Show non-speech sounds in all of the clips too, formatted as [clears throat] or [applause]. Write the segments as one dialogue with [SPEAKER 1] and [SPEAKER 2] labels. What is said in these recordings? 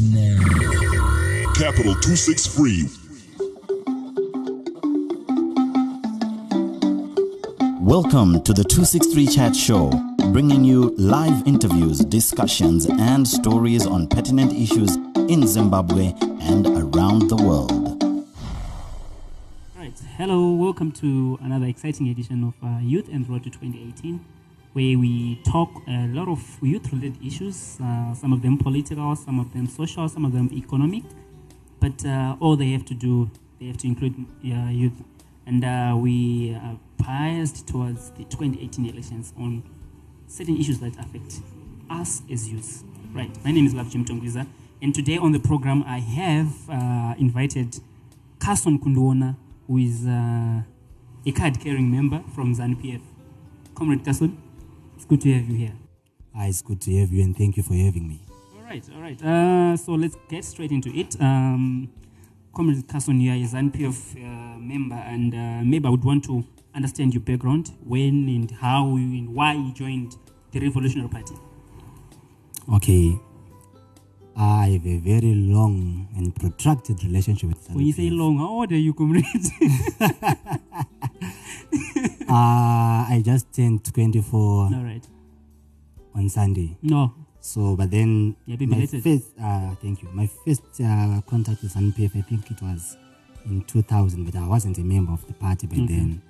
[SPEAKER 1] begins now.
[SPEAKER 2] Capital 263.
[SPEAKER 3] Welcome to the 263 Chat Show, bringing you live interviews, discussions, and stories on pertinent issues in Zimbabwe and around the world.
[SPEAKER 4] Right. Hello, welcome to another exciting edition of uh, Youth and Road to 2018, where we talk a lot of youth related issues, uh, some of them political, some of them social, some of them economic. But uh, all they have to do, they have to include uh, youth. And uh, we are biased towards the 2018 elections on certain issues that affect us as youth. Right. My name is Love Tongwiza. And today on the program, I have uh, invited Carson Kunduona, who is uh, a card carrying member from ZANU-PF. Comrade Carson, it's good to have you here.
[SPEAKER 5] Ah, it's good to have you and thank you for having me.
[SPEAKER 4] All right, all right. Uh, so let's get straight into it. Um, Comrade Carson, you are a ZANU-PF uh, member, and uh, maybe I would want to understand your background, when and how and why you joined the Revolutionary Party.
[SPEAKER 5] Okay. I have a very long and protracted relationship with
[SPEAKER 4] When you say long, how old are you, comrade? [laughs] [laughs]
[SPEAKER 5] Ah, [laughs] I just turned 24
[SPEAKER 4] all right.
[SPEAKER 5] on Sunday.
[SPEAKER 4] No.
[SPEAKER 5] So, but then
[SPEAKER 4] Yeah,
[SPEAKER 5] my
[SPEAKER 4] belated.
[SPEAKER 5] first, uh, thank you. My first uh, contact with ZANU-PF, I think it was in 2000, but I wasn't a member of the party by
[SPEAKER 4] Okay.
[SPEAKER 5] then.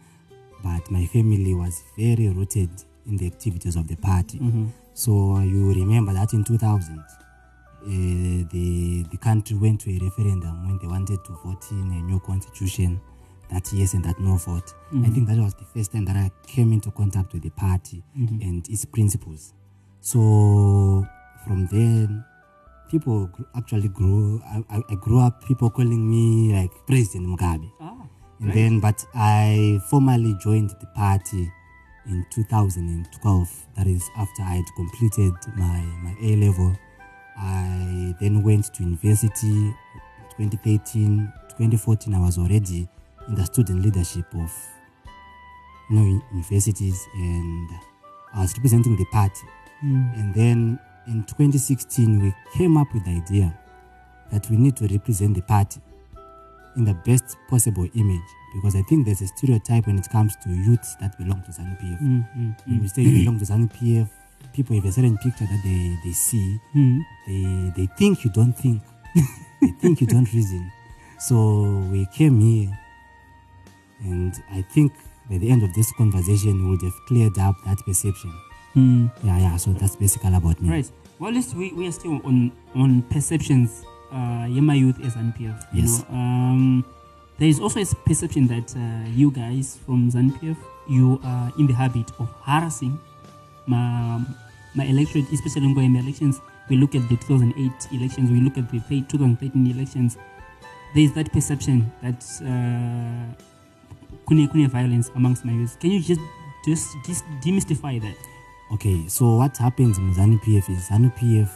[SPEAKER 5] But my family was very rooted in the activities of the party.
[SPEAKER 4] Mhm.
[SPEAKER 5] So you remember that in 2000, uh, the the country went to a referendum when they wanted to vote in a new constitution. That yes and that no vote. I think that was the first time that I came into contact with the party and its principles. So from then, people actually grew. I, I, grew up people calling me like President Mugabe.
[SPEAKER 4] Ah,
[SPEAKER 5] And then, but I formally joined the party in 2012. That is after I had completed my, my A level. I then went to university 2013, 2014. I was already in the student leadership of you know, universities and I was representing the party. And then in 2016, we came up with the idea that we need to represent the party in the best possible image because I think there's a stereotype when it comes to youths that belong to ZANU PF.
[SPEAKER 4] Mm, mm,
[SPEAKER 5] When you say you belong to ZANU PF, people have a certain picture that they, they see.
[SPEAKER 4] mm.
[SPEAKER 5] They, they think you don't think, [laughs] they think you don't reason. So we came here, and I think by the end of this conversation, we would have cleared up that perception.
[SPEAKER 4] Mm.
[SPEAKER 5] Yeah, yeah, so that's basically about me.
[SPEAKER 4] Right. Well, at least we, we are still on on perceptions. Uh, Yema Youth as NPF. You
[SPEAKER 5] Yes.
[SPEAKER 4] know, um, there is also a perception that uh, you guys from ZANPF, you are in the habit of harassing my my electorate, especially in going elections. We look at the 2008 elections. We look at the 2013 elections. There is that perception that uh, kune kune violence amongst my youth. Can you just just, just demystify that?
[SPEAKER 5] Okay, so what happens in ZANU PF is ZANU PF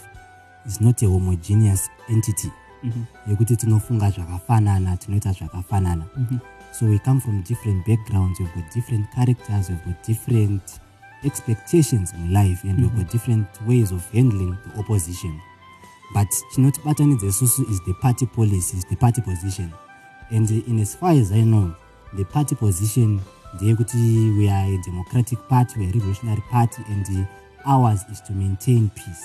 [SPEAKER 5] is not a homogeneous entity.
[SPEAKER 4] Mhm.
[SPEAKER 5] yekuti tinofunga zvakafanana tinoita zvakafanana so we come from different backgrounds we've got different characters we've got different expectations in life and we've got different ways of handling the opposition but chinotibatanidza isusu is the party policy is the party position and in as far as i know the party position ndeyekuti we are a democratic party we are a revolutionary party and ours is to maintain peace.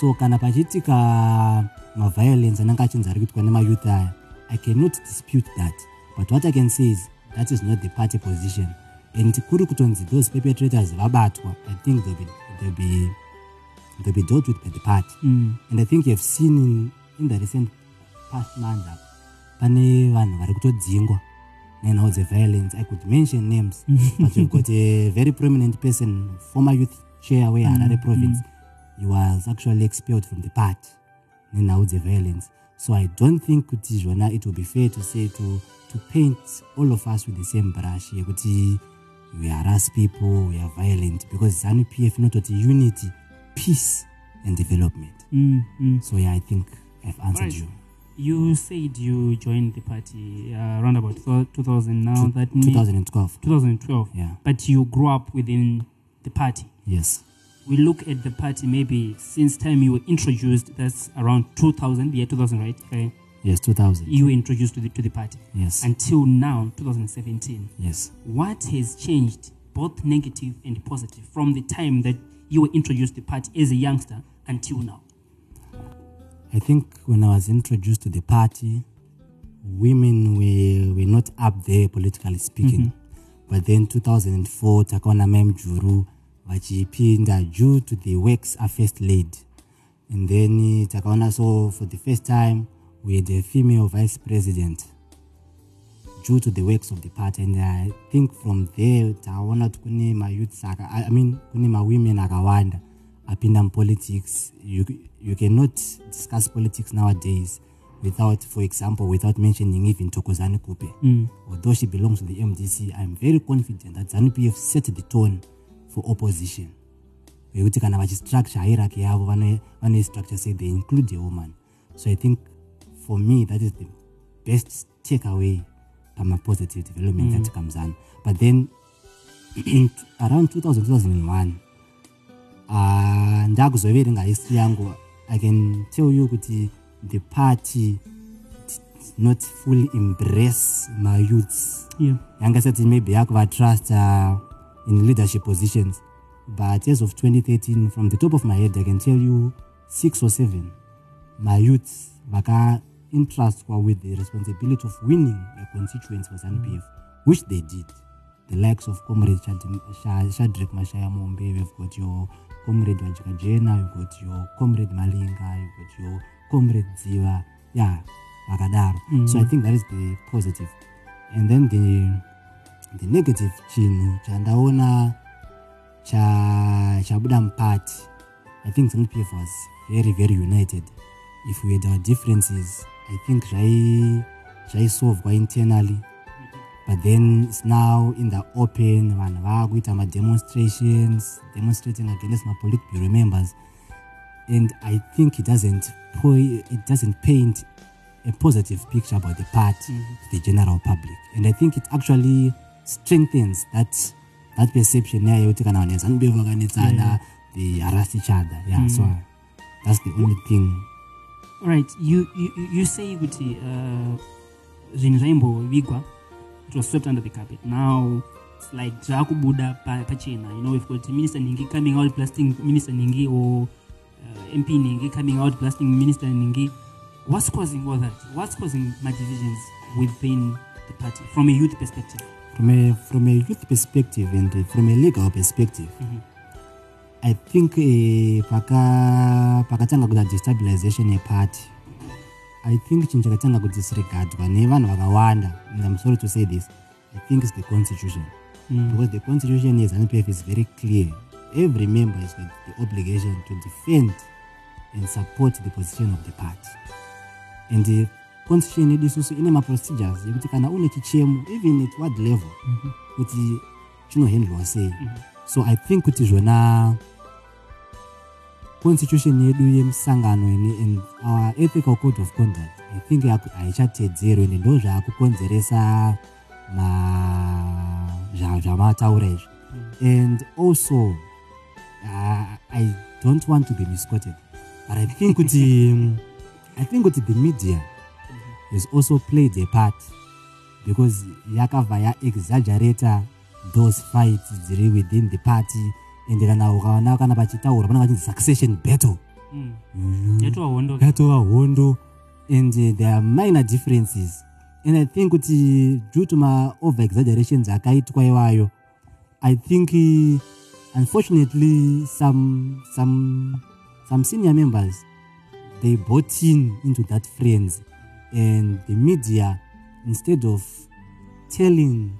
[SPEAKER 5] So kana pachiitika maviolence anenge achinzi ari kuitwa nemayouth aya i cannot dispute that. But what i can say is that is not the party position. And kuri kutonzi those perpetrators vabatwa i think they'll be, they'll be, they'll be dealt with by the party.
[SPEAKER 4] Mm.
[SPEAKER 5] and i think you've seen in, in the recent past months apa pane vanhu vari kutodzingwa nenyau dzeviolence i could mention names [laughs] but you've got a very prominent person former youth chair weharare province he was actually expelled from the party and now the violence. so i don't think kuti zvona it will be fair to say to, to paint all of us with the same brush yekuti we harass people we are violent because zanu pf inototi unity peace and development
[SPEAKER 4] Mm, mm.
[SPEAKER 5] so yeah i think i've answered
[SPEAKER 4] Right.
[SPEAKER 5] you
[SPEAKER 4] You said you joined the party uh, around about 2000 now. That means
[SPEAKER 5] 2012
[SPEAKER 4] 2012.
[SPEAKER 5] yeah
[SPEAKER 4] But you grew up within the party.
[SPEAKER 5] yes
[SPEAKER 4] we look at the party maybe since time you were introduced, that's around 2000, Yeah, 2000, right? Okay.
[SPEAKER 5] yes 2000
[SPEAKER 4] You were introduced to the, to the party.
[SPEAKER 5] yes
[SPEAKER 4] Until now, 2017.
[SPEAKER 5] yes
[SPEAKER 4] What has changed, both negative and positive, from the time that you were introduced to the party as a youngster until now?
[SPEAKER 5] I think when I was introduced to the party, women were, were not up there politically speaking. But then 2004, takaona Mem Juru vachipinda due to the works are first laid. And then eh, takaona so for the first time, we had a female vice president due to the works of the party. And I think from there, taona kuti kune ma-youths, aka- I I mean, kune ma-women akawanda apinda politics. You, you cannot discuss politics nowadays without, for example, without mentioning even Tokozani Kupe. Although she belongs to the MDC, I'm very confident that ZANU-PF set the tone for opposition. wekuti kana vachistructure hierarchy yavo vane vane structure say they include a woman so i think for me that is the best takeaway pama positive development mm. that comes on but then [clears throat] in around 2000 2001 uh, ndakuzoverenga history yangu i can tell you kuti the party did not fully embrace my youths.
[SPEAKER 4] Yeah.
[SPEAKER 5] yanga sati maybe yakuvatrust uh, in leadership positions. But as of 2013 from the top of my head i can tell you six or seven my youths vakaintrustwa with the responsibility of winning a constituency for zanupf which they did. The likes of comrade Shad- Sha- shadrik mashaya mombe we've got your comrade wajika jena you've got your comrade malinga you've got your comrade ziva. Yeah vakadaro so i think that is the positive. And then the the negative chinhu chandaona cha chabuda mupati i think zanupf was very very united. If we had our differences i think zvai zvaisolvwa internally but then it's now in the open vanhu vaakuita mademonstrations demonstrating against mapolitbureau members. And i think it doesn't it doesn't paint a positive picture about the party to the general public. And i think it actually strengthens that that perception yeah yekuti kana vanhu vezanubevu vakanetsana they harass each other. Yeah so that's the only thing.
[SPEAKER 4] All right. You, you, you- you say kuti uh, zvinhu zvaimbovigwa it was swept under the carpet. Now it's like zvakubuda pa- pachena. You know, we've got Minister Ningi coming out blasting Minister Ningi or uh, MP Ningi coming out blasting Minister Ningi. What's causing all that? What's causing my divisions within the party from a youth perspective?
[SPEAKER 5] from a from a youth perspective and uh, from a legal perspective i think uh, paka pakatanga kuita destabilization yeparty i think chinhu chakatanga kudisregadwa nevanhu vakawanda and i'm sorry to say this i think it's the constitution. Because the constitution yeZANU-PF is very clear. Every member has got the obligation to defend and support the position of the party. And uh, constitution yedu isusu ine maprocedures yekuti kana une chichemo even at ward level kuti chinohandlwa sei. So i think kuti zvona constitution yedu yemusangano ine- and our ethical code of conduct i think haichatedzerwi ende ndo zvaakukonzeresa ma- zva- zvamataura izvi. And also uh, i don't want to be misquoted but i think kuti [laughs] i think kuti the media has also played a part because yakabva yaexaggerata those fights dziri within the party and kana ukaona kana pachitaura panenge pachinzi succession battle.
[SPEAKER 4] Yatova hondo.
[SPEAKER 5] yatova hondo. And uh, there are minor differences. And i think kuti due to maover exaggerations akaitwa iwayo i think uh, unfortunately some some some senior members they bought in into that frenzy. And the media instead of telling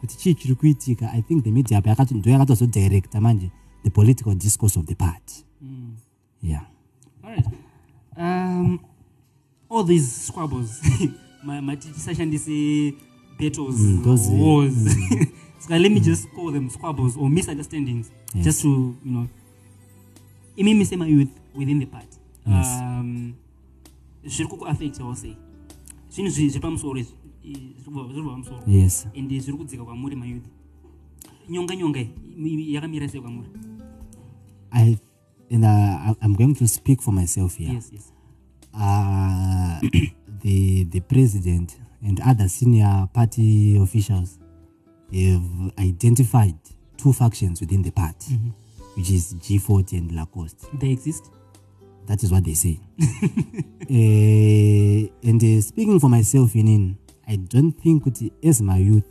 [SPEAKER 5] kuti chii chiri kuitika i think the media apa yakati- ndo yakatozodirecta manje the political discourse of the party yeah
[SPEAKER 4] All right. Um, all these squabbles, [laughs] sashandisi battles,
[SPEAKER 5] Mm, those,
[SPEAKER 4] wars. [laughs] so let me just call them squabbles or misunderstandings,
[SPEAKER 5] Yes.
[SPEAKER 4] just to you know. Imimi sema youth within the party.
[SPEAKER 5] Yes.
[SPEAKER 4] Um, zviri kukuaffect wose zvinhu zvi- zvepamusoro izvi i- zviri kubva- zviri kubva pamusoro
[SPEAKER 5] yes
[SPEAKER 4] ende zviri kudzika kwamuri nyonga nyonga yakamira sei kwamuri
[SPEAKER 5] I and uh, I'm going to speak for myself here.
[SPEAKER 4] Yes, yes.
[SPEAKER 5] uh, [coughs] the the president and other senior party officials have identified two factions within the party, which is G40 and Lacoste.
[SPEAKER 4] They exist.
[SPEAKER 5] That is what they say. Eh, [laughs] and uh, speaking for myself, in I don't think that as my youth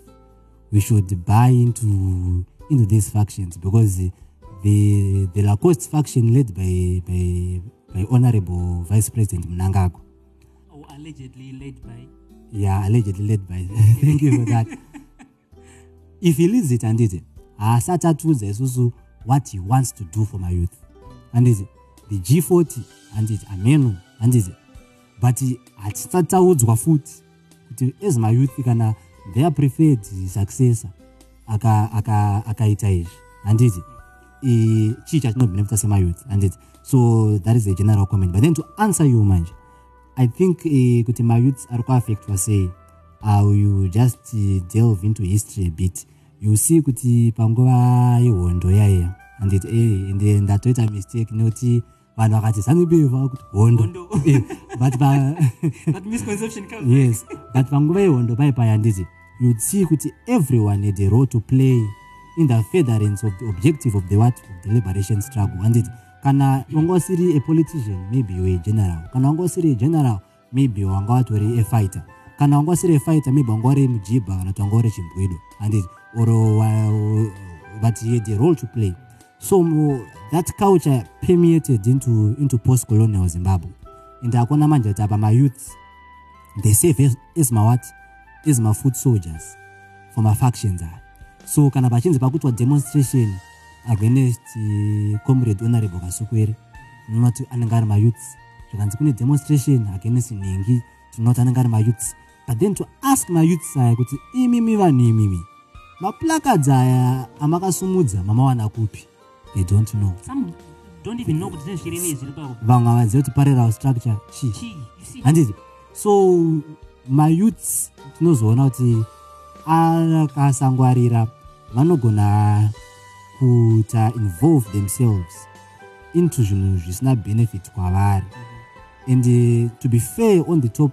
[SPEAKER 5] we should buy into into these factions because uh, the the Lacoste faction led by by by Honorable Vice President Mnangagwa.
[SPEAKER 4] Or allegedly led by.
[SPEAKER 5] yeah allegedly led by. [laughs] Thank you for that. [laughs] If he leads it handiti haasatatiudza isusu what he wants to do for my youth. Handiti the g40 handiti ameno handiti but hatisataudzwa futi kuti as my youth kana their preferred successor aka- aka- akaita izvi. Handiti chii chatinobhenefita semayouth handiti so that is a general comment. But then to answer you manje i think uh, kuti mayouths ari kuaffectwa sei uh, you just uh, delve into history a bit. You see kuti panguva yehondo yaiya. Anditi eh, ende ndatoita mistake nekuti vanhu vakati zanibeva kuti hondo.
[SPEAKER 4] Hondo. [laughs]
[SPEAKER 5] Eh, but [laughs] yes panguva yehondo paipaya handiti you'd see kuti everyone had a role to play in the furtherance of the objective of the what? Of the liberation struggle. Handiti kana wanga usiri a politician maybe you a general. Kana wanga usiri general maybe wanga watori a fighter. Kana wanga usiri a fighter maybe wanga uri mujibha kana kuti wanga uri chimbwido handiti or but he had a role to play so that culture permeated into, into post colonial zimbabwe. And akona manje kuti apa mayouth they serve as, what? As my foot soldiers for my factions aya so kana pachinzi pakuitwa demonstration against uh, comrade honorable kasukwere tinoona kuti anenge ari mayouths zvakanzi kune demonstration against nhengi tinoona kuti anenge ari mayouths but then to ask mayouths aya kuti imimi vanhu imimi maplakads aya amakasumudza mamawana kupi they don't know.
[SPEAKER 4] Some don't even know kuti zvinezvirene zviri pavo.
[SPEAKER 5] vamwe havaziva kuti parallel structure. Chii handiti so mayouths tinozoona kuti akasangwarira vanogona kuita involve themselves into zvinhu zvisina benefit kwavari. And uh, to be fair on the top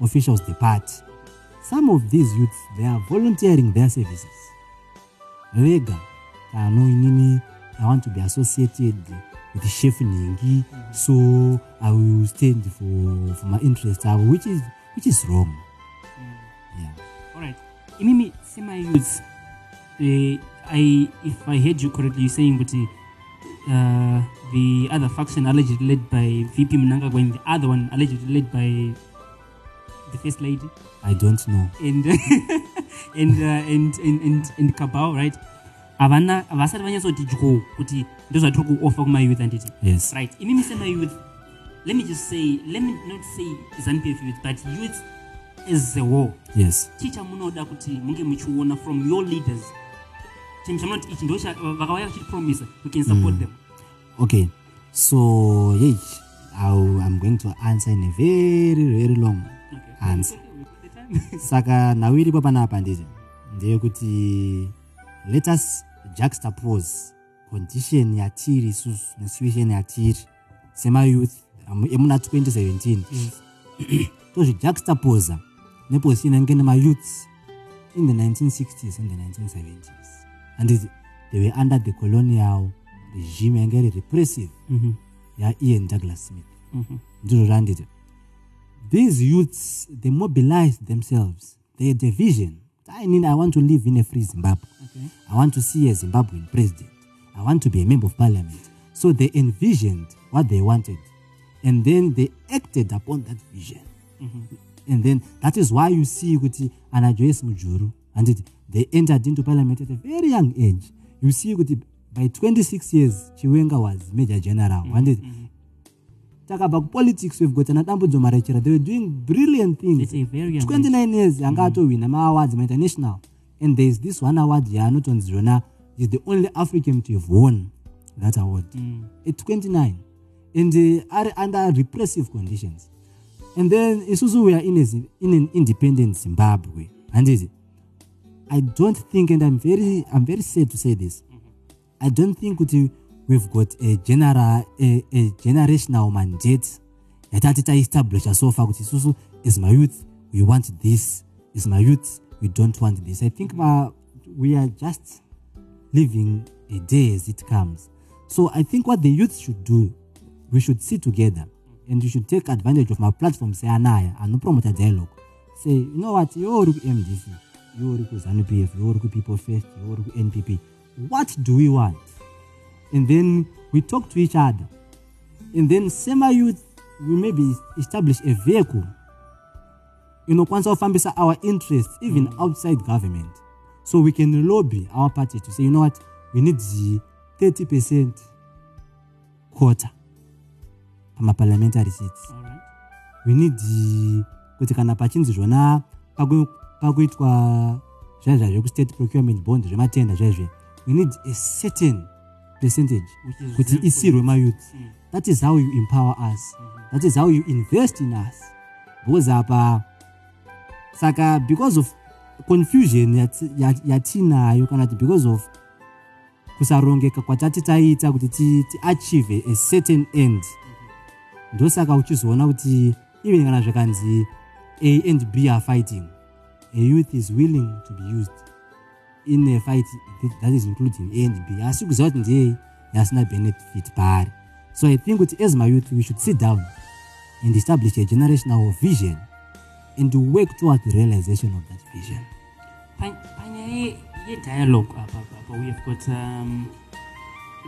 [SPEAKER 5] officials the party some of these youths they are volunteering their services. Vega kano inini i want to be associated with the chef nhingi so i will stand for, for my interest which is, which is wrong yeah.
[SPEAKER 4] All right. Imimi, semi youths. Uh, I, if I heard you correctly, you're saying that uh, the other faction allegedly led by VP Mnangagwa and the other one allegedly led by the first lady
[SPEAKER 5] i don't know
[SPEAKER 4] and [laughs] and, uh, and and and and Kabao, right? Havana havasati vanyatsoti dyo kuti ndozvatiri kuoffer kumayouth handiti
[SPEAKER 5] yes.
[SPEAKER 4] Right. Imimi sema-youth let me just say let me not say zanpf youth but youth as a whole
[SPEAKER 5] yes.
[SPEAKER 4] Chii chamunoda kuti munge muchiona from your leaders. Chinhu chamunoti ichi ndo vakauya vachipromisa we can support them.
[SPEAKER 5] Okay. So hey I'll, i'm going to answer in a very very long
[SPEAKER 4] okay.
[SPEAKER 5] Answer. [laughs] Saka nhau iripo panapa nditi ndeyekuti let us juxtapose condition yatiri isusu nesituation yatiri semayouth emuna 2017 [clears throat] tozvijuxtaposa neposition yange nemayouths in the 1960s and the 1970s handiti they were under the colonial regime yange iri repressive
[SPEAKER 4] Mhm,
[SPEAKER 5] yaian douglas smith.
[SPEAKER 4] Mhm.
[SPEAKER 5] ndizvo zvanditi these youths they mobilized themselves they had a vision i mean i want to live in a free zimbabwe.
[SPEAKER 4] Okay.
[SPEAKER 5] i want to see a zimbabwean president. I want to be a member of parliament. So they envisioned what they wanted and then they acted upon that vision. Mm-hmm. And then that is why you see kuti ana joice mujuru and they entered into parliament at a very young age. You see kuti by 26 years chiwenga was major general mm-hmm. handiti mm-hmm. Takabva kupolitics we've got ana dambudzo marechera they were doing brilliant things.
[SPEAKER 4] It's a very young
[SPEAKER 5] 29 years anga atowina maawards mainternational and there is this one award yaanotonzi yona is the only african to have won that award.
[SPEAKER 4] Mm.
[SPEAKER 5] at 29 and uh, under repressive conditions. And then isusu we are in, a, in an independent zimbabwe. Handiti i don't think and i'm very, I'm very sad to say this. I don't think kuti we've got a general a, a generational mandate yatati taestablisha so far kuti isusu as my youth. We want this. As my youth. We don't want this. I think ma, we are just living a day as it comes. So i think what the youth should do we should sit together. And we should take advantage of my platform seanaya anopromota dialogue. Say you know what? Iwe uri kumdc iwe uri kuzanup f iwe uri kupeople first iwe uri kunpp what do we want and then we talk to each other. And then sema youth we maybe establish a vehicle. Inokwanisa kufambisa our interests even mm. outside government. So we can lobby our party to say you know what? We need the 30 percent quota. Pamaparliamentary seats.
[SPEAKER 4] All right.
[SPEAKER 5] we need the- kuti kana pachinzi zvona paku- pakuitwa zvaizva zvekustate procurement bond zvematenda zvaizve we need a certain percentage kuti isirwe mayouth that is how you empower us. That is how you invest in us. Because apa saka because of confusion yati- ya- yatinayo kana kuti because of kusarongeka kwatati taita kuti ti- tiachieve a certain end. Ndosaka uchizoona kuti even kana zvakanzi a and b are fighting a youth is willing to be used in a fight that is including a and b. Asi kuziva kuti ndiyei yasina benefit paari so i think kuti as my youth we should sit down and establish a generational vision and to work toward the realization of that vision.
[SPEAKER 4] Pa- panyaya yedialogue apa apa we have got um,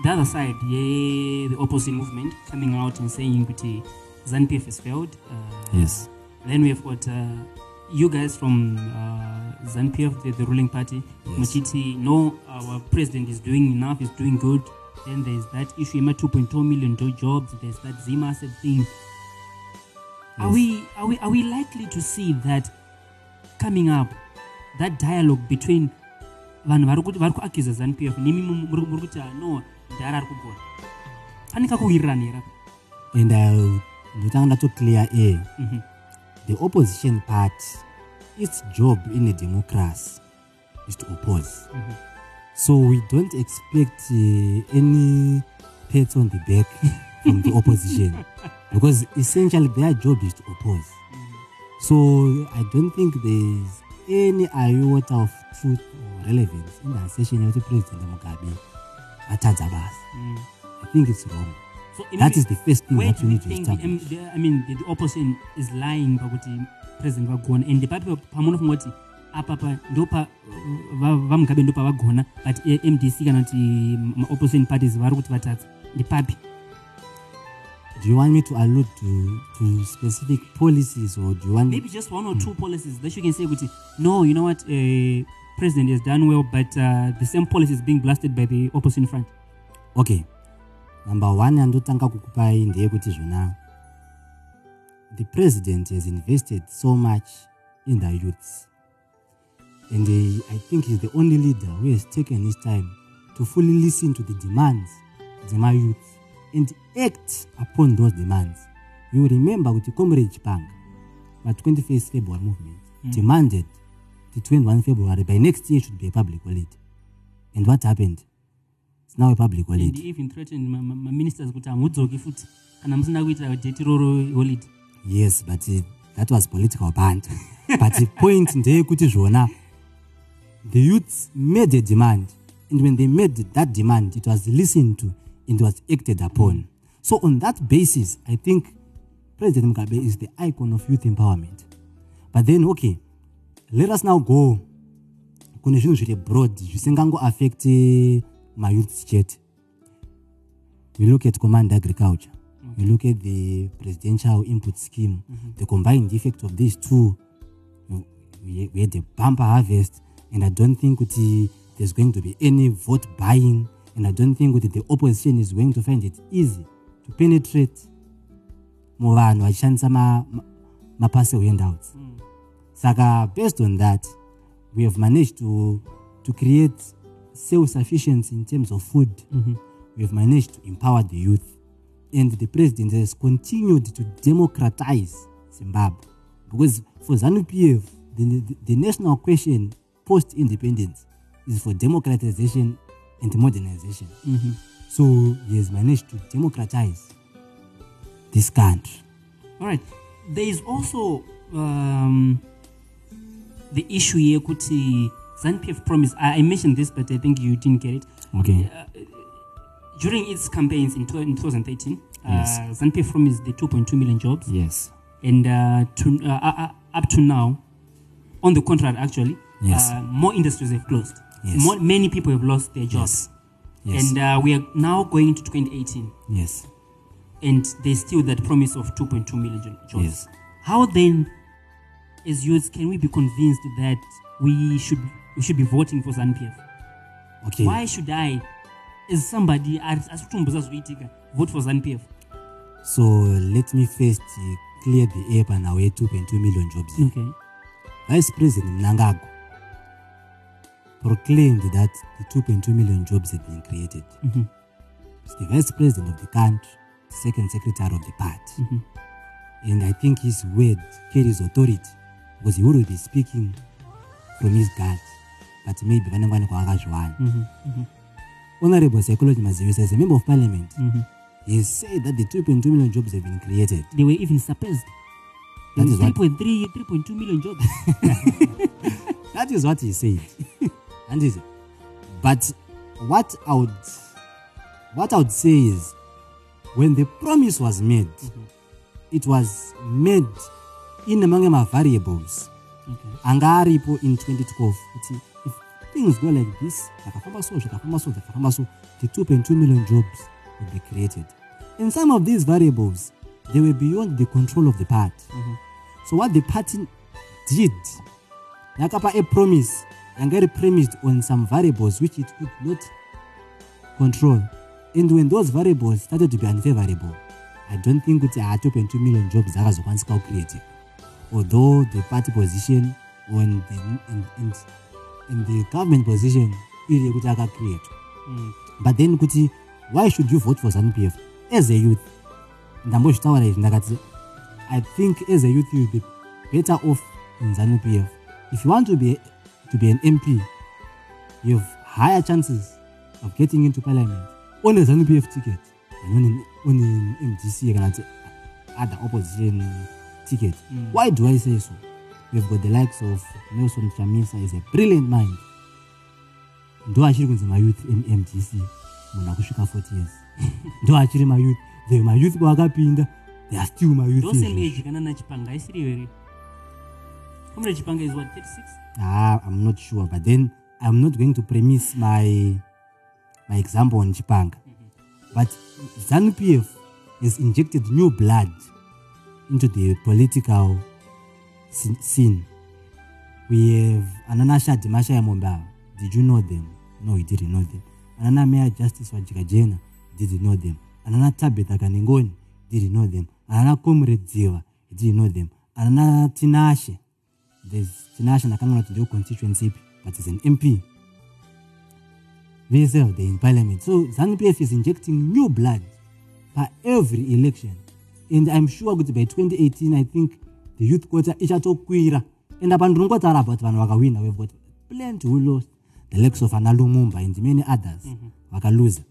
[SPEAKER 4] the other side ye the opposite movement coming out and saying kuti zanpf has failed uh,
[SPEAKER 5] Yes.
[SPEAKER 4] then we have got uh, you guys from uh, zanpf the, the ruling party
[SPEAKER 5] Yes.
[SPEAKER 4] machiti no our president is doing enough is doing good. Then there's that issue ima 2.2 million jobs. There's that ZimAsset thing. Are we are we are we likely to see that coming up that dialogue between vanhu vari kuti vari kuaccuse zanpf nimi mu- muri kuti "Ah, no dhara ari kugona. Pane kakuwirirana here apa
[SPEAKER 5] and ndotanga ndatoclear a.
[SPEAKER 4] Mhm.
[SPEAKER 5] The opposition party its job in a democracy is to oppose. So we don't expect uh, any pats on the back [laughs] from the opposition [laughs] because essentially their job is to oppose. So i don't think there's any iota of truth or relevance in the assertion yekuti president mugabe basa
[SPEAKER 4] Mm.
[SPEAKER 5] i think it's wrong
[SPEAKER 4] So,
[SPEAKER 5] that
[SPEAKER 4] a-
[SPEAKER 5] is the first thing that we need to
[SPEAKER 4] the,
[SPEAKER 5] establish.
[SPEAKER 4] M- the, i mean the, the opposition is lying pakuti president vagona and papi pamunofunga kuti apapa ndopa vamugabe ndo pavagona but eh, mdc kana kuti maopposition parties vari kuti vatadza ndipapi
[SPEAKER 5] do you want me to allude to, to specific policies or do you want
[SPEAKER 4] maybe just one or two policies that you can say kuti no you know what uh, president has done well but uh, the same policy is being blasted by the opposition front.
[SPEAKER 5] Okay number one andotanga kukupai ndeyekuti zvona. The president has invested so much in the youths. And uh, i think he's the only leader who has taken his time to fully listen to the demands dzema youth and act upon those demands. You remember kuti comrade chipanga ma21st february movement demanded the 21 february by next year should be a public holiday. And what happened it's now a public
[SPEAKER 4] and
[SPEAKER 5] holiday.
[SPEAKER 4] even threatened ma- ma- maministers kuti hamudzoki futi kana musina kuita date roro holiday.
[SPEAKER 5] Yes but uh, that was political band. [laughs] But the point ndeyekuti zvona the youths made a demand. And when they made that demand it was listened to and was acted upon. So on that basis i think president mugabe is the icon of youth empowerment. But then okay let us now go. Kune zvinhu zviri broad zvisingangoaffecti mayouths chete we look at command agriculture. We look at the presidential input scheme. Mm-hmm. The combined effect of these two we, we had a bumper harvest and i don't think kuti there's going to be any vote buying and i don't think kuti the opposition is going to find it easy to penetrate. Muvanhu vachishandisa ma- ma- maparcel handouts mm. saka based on that we have managed to, to create self-sufficiency in terms of food. We have managed to empower the youth. And the president has continued to democratize zimbabwe. Because for zanu-pf the, the, the national question post-independence is for democratization and modernization. So he has managed to democratize this country.
[SPEAKER 4] All right. There is also um, the issue here, Kuti ZANPF promise. I, I mentioned this, but I think you didn't get it.
[SPEAKER 5] Okay.
[SPEAKER 4] During its campaigns in, in 2013,
[SPEAKER 5] Yes.
[SPEAKER 4] uh, ZANPF promised the 2.2 million jobs.
[SPEAKER 5] Yes.
[SPEAKER 4] And uh, to, uh, uh, uh, up to now, on the contrary, actually,
[SPEAKER 5] Yes.
[SPEAKER 4] uh, more industries have closed.
[SPEAKER 5] Yes.
[SPEAKER 4] More, many people have lost their jobs.
[SPEAKER 5] Yes.
[SPEAKER 4] And uh, we are now going into 2018,
[SPEAKER 5] Yes.
[SPEAKER 4] and there's still that promise of 2.2 million jobs.
[SPEAKER 5] Yes.
[SPEAKER 4] How then, as youths, can we be convinced that we should we should be voting for ZANPF?
[SPEAKER 5] Okay.
[SPEAKER 4] Why should I, as somebody, as as kutumbuza vote for ZANPF?
[SPEAKER 5] So let me first uh, clear the air and away 2.2 million jobs.
[SPEAKER 4] Okay.
[SPEAKER 5] Vice President Mnangagwa proclaimed that the 2.2 million jobs had been created. He's the Vice President of the country, Second Secretary of the party. And I think his word carries authority because he would be speaking from his gut, but maybe vanengwane kwakazviwana. Mhm, mhm. Honorable Psychology Maziwisa, as a member of parliament, mhm. he said that the 2.2 million jobs have been created.
[SPEAKER 4] They were even surpassed.
[SPEAKER 5] That is what-
[SPEAKER 4] 3.3, 3.2 million jobs. [laughs]
[SPEAKER 5] That is what he said. [laughs] and is but what I would what I would say is when the promise was made, it was made in among my variables.
[SPEAKER 4] okay.
[SPEAKER 5] anga aripo in 2012 kuti if things go like this. The 2.2 million jobs will be created. And some of these variables they were beyond the control of the party. Mm-hmm. So what the party did yakapa a promise iri premised on some variables which it could not control. And when those variables started to be unfavorable i don't think ha 2.2 million jobs dzakazokwanisika created. although the party position on the in, in, in the government position iri yekuti akacreatwa mm. but then kuti why should you vote for zanupf as a youth ndambozvitaura izvi ndakati i think as a youth you'll be better off in zanupf if you want to be, to be an mp you have higher chances of getting into parliament on a zanupf ticket than on an, on an mdc kana kuti other opposition ticket. Mm. Why do i say so we've got the likes of nelson chamisa is a brilliant mind ndo achiri kunzi mayouth mdc munhu akusvika 40 years [laughs] ndo achiri mayouth the mayouth kwakapinda they are still mayouth
[SPEAKER 4] Those same
[SPEAKER 5] izvozvo.
[SPEAKER 4] age kana nachipanga aisiri here. Comrade Chipanga is what, 36?
[SPEAKER 5] ah, i'm not sure but then i'm not going to premise my my example on chipanga but zanupf has injected new blood into the political scene we have anana shadi mashaya mombava did you know them? No we didn't know them. Anana mayor justice Wadyajena didn't know them? Anana tabitha kanengoni didn't know them? Anana comrade dziva didn't know them? Anana tinashe there's tinashe ndakanona kuti ndio constituency but is an mp vese they're in parliament. So zanupf is injecting new blood per every election. And i'm sure by 2018 i think youth quota ichatokwira and apa ndinongotaura about vanhu vakawina we've got plenty who lost. The likes of ana lumumba and many others vakaluza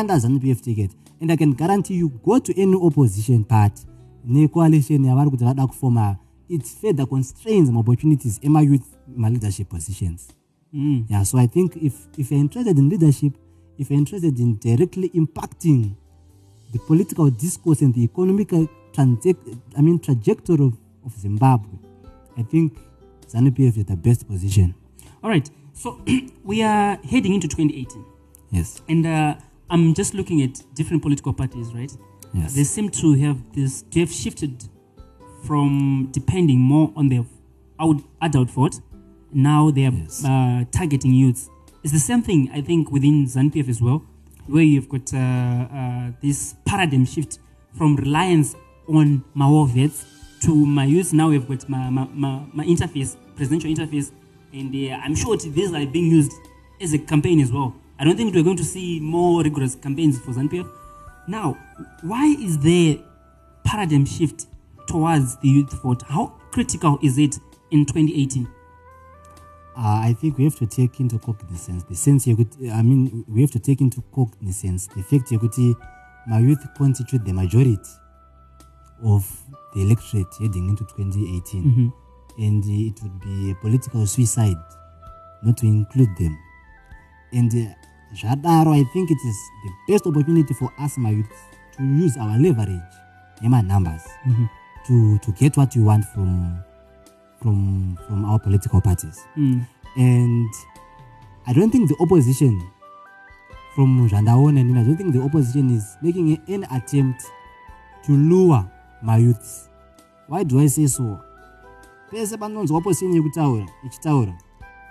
[SPEAKER 5] under zanupf ticket and i can guarantee you go to any opposition party necoalition yavari kuti vada kufoma it further constrains maopportunities emayouth maleadership positions.
[SPEAKER 4] Mm.
[SPEAKER 5] yeah so i think if if you're interested in leadership if you're interested in directly impacting the political discourse and the economic uh, transac- i mean trajectory of, of zimbabwe i think zanupf is the best position
[SPEAKER 4] All right. So [clears throat] we are heading into 2018.
[SPEAKER 5] yes
[SPEAKER 4] And uh, I'm just looking at different political parties, right?
[SPEAKER 5] Yes.
[SPEAKER 4] They seem to have this, to have shifted from depending more on their out, adult vote. Now they are
[SPEAKER 5] Yes.
[SPEAKER 4] uh, targeting youths. It's the same thing, I think, within ZANPF as well, where you've got uh, uh, this paradigm shift from reliance on Mao vets to my youth. Now we've got my, my, my, my interface, presidential interface, and uh, I'm sure that these are being used as a campaign as well. I don't think we're going to see more rigorous campaigns for ZANPF. Now, why is there paradigm shift towards the youth vote? How critical is it in 2018?
[SPEAKER 5] uh, I think we have to take into cognizance the sense yekuti I mean we have to take into cognizance the fact yekuti my youth constitute the majority of the electorate heading into 2018 and uh, it would be a political suicide not to include them. And uh, i think it is the best opportunity for us my youth to use our leverage nema-numbers to, to get what we want from, from, from our political parties.
[SPEAKER 4] Mm.
[SPEAKER 5] and i don't think the opposition from zvandaona and i don't think the opposition is making any attempt to lure my youths why do i say so? Pese panonzwa opposition yekutaura ichitaura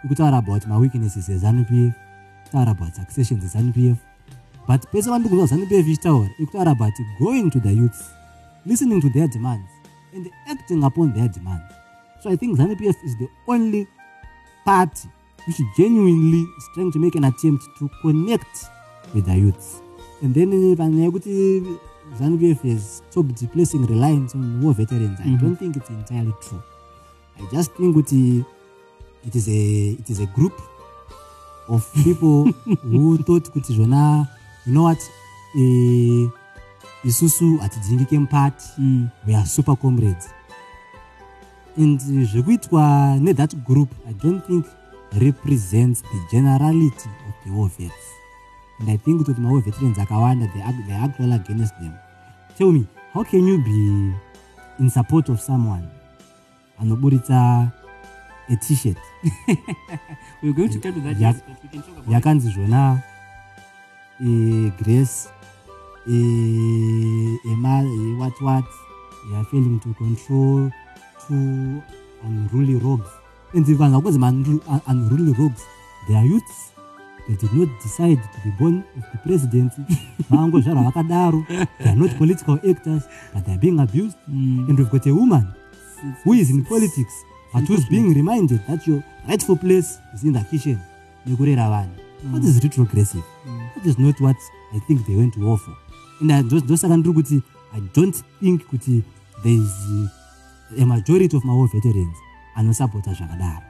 [SPEAKER 5] ikutaura about maweaknesses ezanup f kutaura about successions ezanup f. But pese vandiri kunzwa zanup f ichitaura ikutaura about going to the youths listening to their demands and acting upon their demands. So i think zanup f is the only party which genuinely is trying to make an attempt to connect with the youths. And then panyaya yekuti ZANU-PF has stopped placing reliance on war veterans. I don't think it's entirely true. I just think it is a it is a group of [laughs] people who thought kuti zvona you know what eh, isusu hatidzingike mupati
[SPEAKER 4] Mm.
[SPEAKER 5] we are super comrades and zvekuitwa nethat group i don't think represents the generality of the war vets and i think kuti mawar veterans akawanda they are, they are actually against them tell me how can you be in support of someone anoburitsa a t-shirt? [laughs]
[SPEAKER 4] We're going to get to that,
[SPEAKER 5] Yeah.
[SPEAKER 4] yes, but we can talk about
[SPEAKER 5] yakanzi zvona eh, grace eh, ema eh, what what? They are failing to control two unruly rogues and vanhu vakunzi ma-unru- un- unruly rogues they are youths they did not decide to be born of the presidency vakadaro [laughs] they are not political actors but they are being abused. And we've got a woman who is in politics but who's being reminded that your rightful place is in the kitchen. Vanhu that is retrogressive. That is not what i think they went to war for. And I- i don't think kuti there is a majority of my war veterans anosapota zvakadaro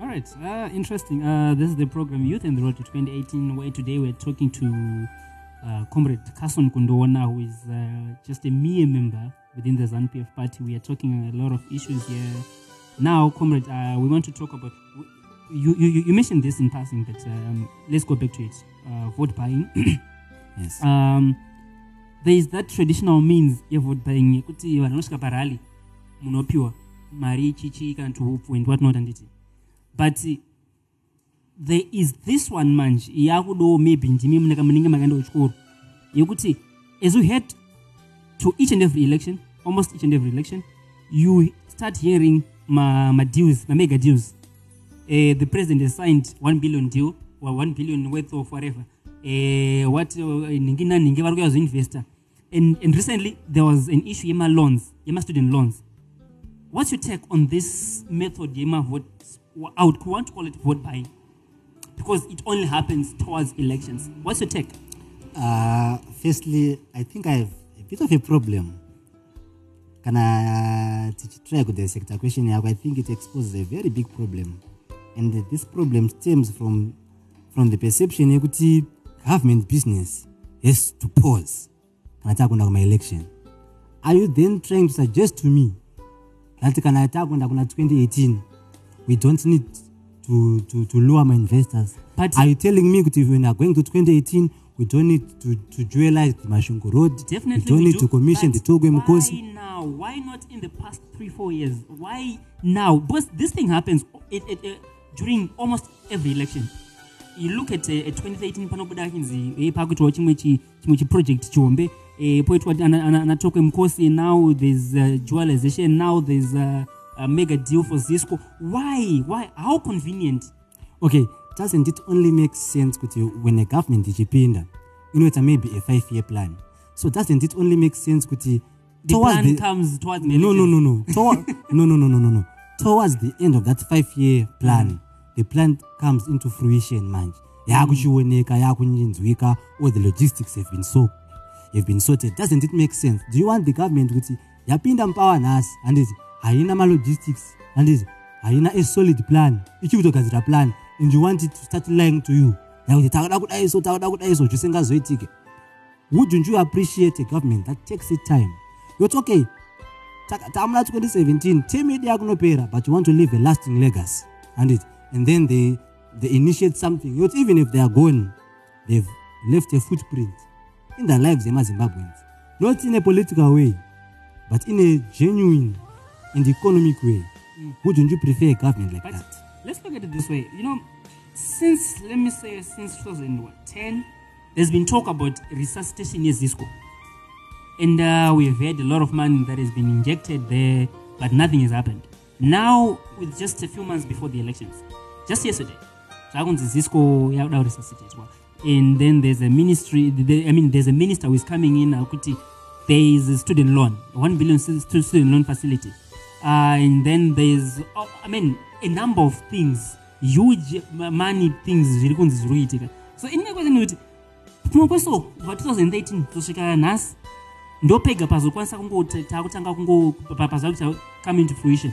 [SPEAKER 4] All right, uh, interesting. Uh, this is the program Youth and the Road to 2018, where today we're talking to uh, Comrade Kason Kundona, who is uh, just a mere member within the ZANPF party. We are talking a lot of issues here. Now, Comrade, uh, we want to talk about. You, you, you mentioned this in passing, but um, let's go back to it. Uh, vote buying. [coughs]
[SPEAKER 5] yes
[SPEAKER 4] um, there is that traditional means yevote buying yekuti vanhu vanosvika parally munopiwa mari chichi kana tuupfu and what not handiti but uh, there is this one manje yakudowo maybe ndimi munenge munenge makaenda kuchikoro yekuti as we head to each and every election almost each and every election you start hearing ma, ma mega deals uh, the president has signed one billion deal or one billion worth of whatever uh, what uh, ningi naningi vari kuyazoinvesta and, and recently there was an issue yema loans yema student loans what's your take on this method yema vote i would want to call it vote buying because it only happens towards elections what's your take
[SPEAKER 5] Uh, firstly, I think I have a bit of a problem. Kana tichitry kudissect a question I think it exposes a very big problem. And this problem stems from from the perception yekuti government business has to pause kana takuenda kuma-election. Are you then trying to suggest to me that kana takuenda kuna 2018 we don't need to, to, to lure my investors
[SPEAKER 4] But-
[SPEAKER 5] are you telling me kuti when are going to 2018 we don't need to, to jewelize the mashungo road
[SPEAKER 4] Definitely,
[SPEAKER 5] we don't
[SPEAKER 4] we
[SPEAKER 5] need
[SPEAKER 4] do.
[SPEAKER 5] to commission the togwe
[SPEAKER 4] Why
[SPEAKER 5] mukosi
[SPEAKER 4] now? Why not in the past three, four years? Why now? Because this thing happens it, it, uh, during almost every election. You look at uh, 2013 panobuda kinzi eh, pakuitwa chimwe chi- chimwe chiproject chihombe ana- ana- anatokwe mukosi now there's uh, dualization now there's uh, a mega deal for cisco why? Why? How convenient.
[SPEAKER 5] Okay doesn't it only make sense kuti when a government is Jipinda? You know, ichipinda inoita maybe a five year plan. So doesn't it only make sense kuti
[SPEAKER 4] the
[SPEAKER 5] towards
[SPEAKER 4] plan
[SPEAKER 5] the-
[SPEAKER 4] comes towards the
[SPEAKER 5] no no no no. [laughs] Toward, no no no no no no. Towards the end of that five year plan the plan comes into fruition manje. Yakuchioneka yakunyinzwika all the logistics have been so have been sorted. Doesn't it make sense? Do you want the government kuti yapinda mupawa nhasi handiti haina malogistics handiti haina a solid plan. Ichikutogadzira plan. And you want it to start lying to you. Yakuti takada kudai so takada kudai so wouldn't you appreciate a government that takes its time? Yoti okay tamuna 2017 term yedu yakunopera but you want to leave a lasting legacy. And it and then they they initiate something. Even if they are gone they've left a footprint in the lives yemazimbabweans not in a political way but in a genuine and economic way. Wouldn't you prefer a government like
[SPEAKER 4] But
[SPEAKER 5] that?
[SPEAKER 4] let's look at it this way. You know, since let me say since 2010, there's been talk about resuscitation in Zisco, and uh, we've had a lot of money that has been injected there, but nothing has happened. Now, with just a few months before the elections, just yesterday, Dragon's Zisco yakuda resuscitate and then there's a ministry. The, I mean, there's a minister who is coming in. Akuti, there is a student loan, one billion stu- stu- student loan facility, uh, and then there's, oh, I mean, a number of things, huge money things zviri kunzi zviri kuitika. So in my question kuti tinokweso kubva 2013 kusvika nhasi ndopega pazokwanisa kungoti takutanga kungo pa- pazakuti come into fruition.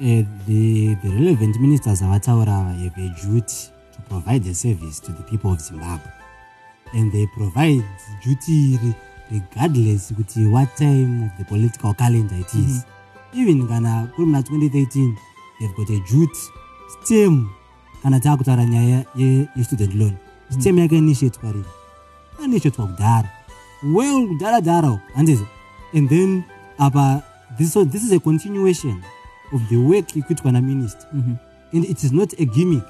[SPEAKER 5] uh, the, the relevant ministers avataura ava to provide a service to the people of zimbabwe. And they provide duty regardless kuti what time of the political calendar it is. Mm-hmm. Even kana kuri muna 2013 they've got a duty stem kana taakutaura nyaya ye- yestudent loan. Mm-hmm. Stem yakainitiatwa rini yainitiatwa kudhara. Well kudhara dhara uku handizi and then apa this, so this is a continuation of the work ikuitwa naminister mm-hmm. and it is not a gimmick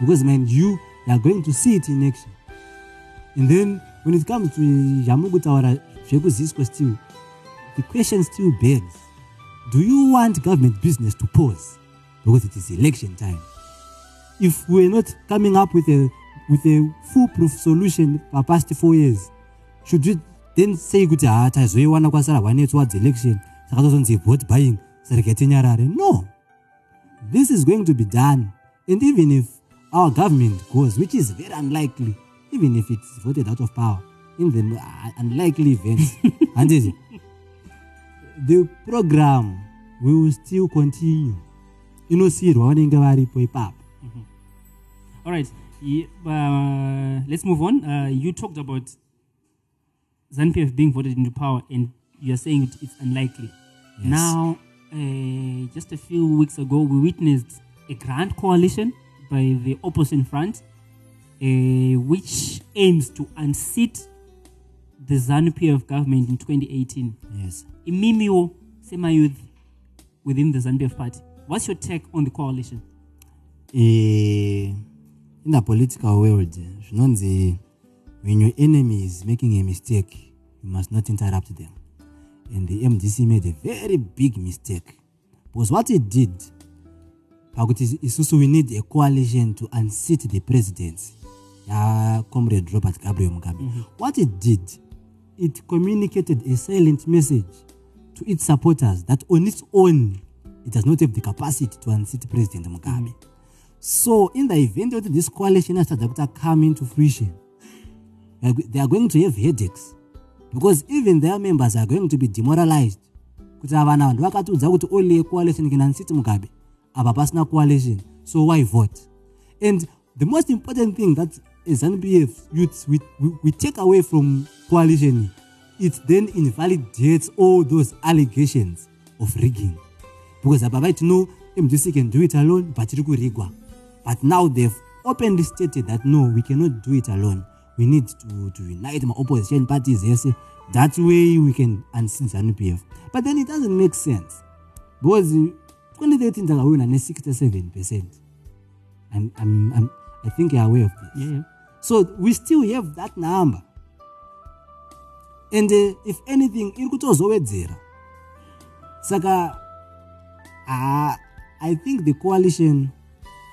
[SPEAKER 5] because man you are going to see it in action. And then when it comes to zvamukutaura zvekuziswa still the question still begs do you want government business to pause? Because it is election time. If we're not coming up with a with a foolproof solution for past four years should we then say kuti ha tazoiwana kwasara one towards election saka tozonzi vote buying tinyarare? No. This is going to be done. And even if our government goes which is very unlikely even if it's voted out of power in the uh, unlikely events [laughs] handiti the program will still continue inosiyirwa vanenge varipo ipapo
[SPEAKER 4] All right, uh, let's move on. Uh, you talked about ZANPF being voted into power, and you're saying it, it's unlikely.
[SPEAKER 5] Yes.
[SPEAKER 4] Now, uh, just a few weeks ago, we witnessed a grand coalition by the opposition front, uh, which aims to unseat the ZANPF government in 2018.
[SPEAKER 5] yes
[SPEAKER 4] Imimio Sema Youth within the ZANPF party. What's your take on the coalition?
[SPEAKER 5] Eh, in the political world zvinonzi when your enemy is making a mistake you must not interrupt them and the mdc made a very big mistake because what it did pakuti isusu we need a coalition to unseat the presidency yacomrade robert gabriel mugabe. Mhm. What it did it communicated a silent message to its supporters that on its own it does not have the capacity to unseat president mugabe. Mhm. So in the event that this coalition has to come into fruition they are go- they are going to have headaches. Because even their members are going to be demoralized. Kuti ava vanhu vakatiudza kuti only a coalition can unseat mugabe apa pasina coalition so why vote? And the most important thing that as npf youths we, we, we take away from coalition it then invalidates all those allegations of rigging. Because apa vaiti no mdc can do it alone but iri kurigwa but now they've openly stated that no we cannot do it alone. We need to, to unite ma-opposition parties ese that way we can unseat zanupf but then it doesn't make sense. Because 2013 takawina ne-67 percent. I'm, I'm, I'm, i think you're aware of this.
[SPEAKER 4] Yeah, yeah.
[SPEAKER 5] so we still have that number. And uh, if anything iri kutozowedzera saka uh, i think the coalition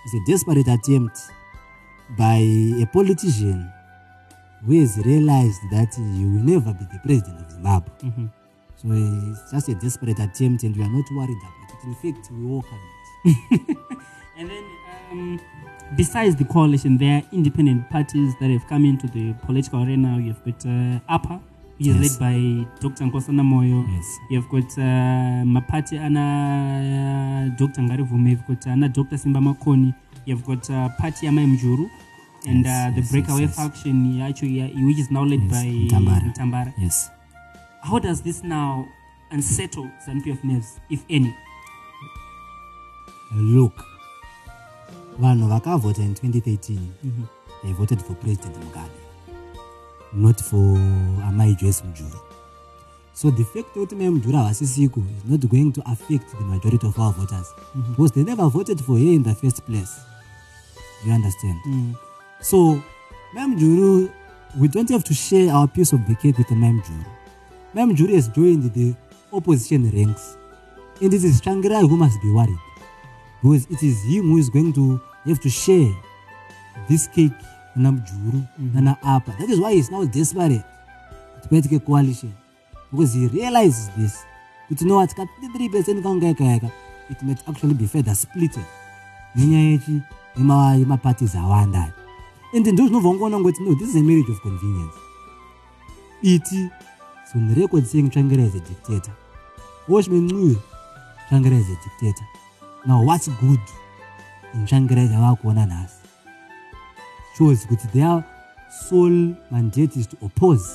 [SPEAKER 5] is a desperate attempt by a politician who has realized that he will never be the president of zimbabwe. So it's just a desperate attempt and we are not worried about it in fact we welcome it [laughs]
[SPEAKER 4] And then, um, besides the coalition, there are independent parties that have come into the political arena. You've got uh, APA, which is
[SPEAKER 5] Yes.
[SPEAKER 4] led by Dr. Nkosana Moyo.
[SPEAKER 5] yes
[SPEAKER 4] You've got uh, Mapati Ana Dr. Ngarivhume, you've got Ana Dr. Simba Makoni, you've got uh, Pati Ama Mujuru, and
[SPEAKER 5] Yes,
[SPEAKER 4] uh, the
[SPEAKER 5] yes,
[SPEAKER 4] breakaway faction, actually, which is now led by. Mutambara.
[SPEAKER 5] yes
[SPEAKER 4] How does this now unsettle ZANPF nerves, if any?
[SPEAKER 5] Look vanhu vakavhota in 2013
[SPEAKER 4] Mhm.
[SPEAKER 5] they voted for president mugabe not for amai joice mujuru so the fact kuti mai mujuru havasisiko is not going to affect the majority of our voters because they never voted for her in the first place. You understand?
[SPEAKER 4] Mm.
[SPEAKER 5] so mai mujuru we don't have to share our piece of the cake with mai mujuru mai mujuru has joined the opposition ranks and it is Tsvangirai who must be worried because it is him who is going to have to share this cake nana mujuru nana apa. That is why he's now desperate to paitike coalition. Because he realizes this. Kuti no what? Ka 3 percent kaunga yaka yaka it might actually be further splitted. Nenyaya yechi yema- yemaparties awanda and ndo zvinobva ungoona ngoti no this is a marriage of convenience. Iti so on record saying Tsvangirai is a dictator. Watchman Ncube Tsvangirai is a dictator now what's good in Tsvangirai yavakuona nhasi shows kuti their sole mandate is to oppose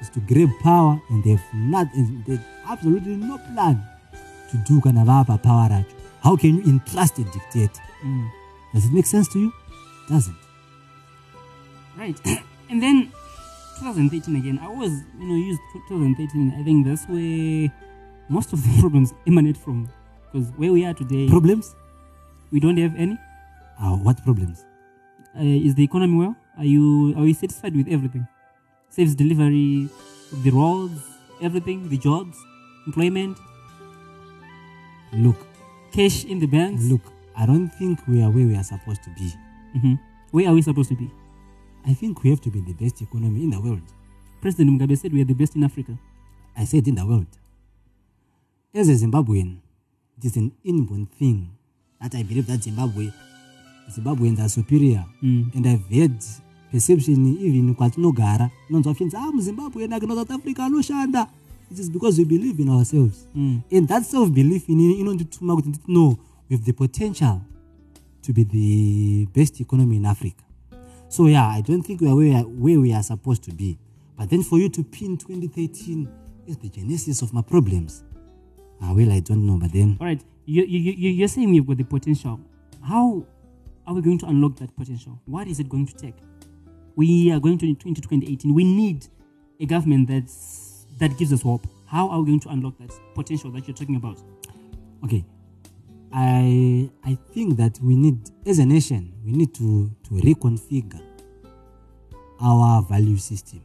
[SPEAKER 5] is to grab power and they have not they have absolutely no plan to do kana vapa power racho how can you entrust a dictator
[SPEAKER 4] Mm.
[SPEAKER 5] does it make sense to you doesn't
[SPEAKER 4] Right. [coughs] and then 2013 again. I always, you know, used 2013. I think that's where most of the [laughs] problems emanate from. Because where we are today,
[SPEAKER 5] problems
[SPEAKER 4] we don't have any.
[SPEAKER 5] uh, what problems
[SPEAKER 4] Uh, is the economy well? Are you are you satisfied with everything? Service delivery, the roads, everything, the jobs, employment,
[SPEAKER 5] look
[SPEAKER 4] cash in the banks.
[SPEAKER 5] look i don't think we are where we are supposed to be
[SPEAKER 4] hmm Where are we supposed to be?
[SPEAKER 5] i think we have to be the best economy in the world
[SPEAKER 4] President Mugabe said we are the best in Africa.
[SPEAKER 5] I said in the world. As a Zimbabwean, it is an inborn thing that I believe that Zimbabwe, Zimbabweans are superior.
[SPEAKER 4] Mm.
[SPEAKER 5] And I've heard perception even kwatinogara inonzwa fichinzi ah muzimbabwe nakina south africa anoshanda it is because we believe in ourselves
[SPEAKER 4] Mm.
[SPEAKER 5] and that self belief inini inondituma kuti nditi no we have the potential to be the best economy in africa so yeah i don't think we are where, we are where we are supposed to be but then for you to pin 2013 is the genesis of my problems ah, well i don't know but then
[SPEAKER 4] All right, you, you, you, you're saying we've got the potential. How are we going to unlock that potential? What is it going to take? We are going to into 2018. We need a government that's, that gives us hope. How are we going to unlock that potential that you're talking about?
[SPEAKER 5] okay i i think that we need as a nation we need to to reconfigure our value system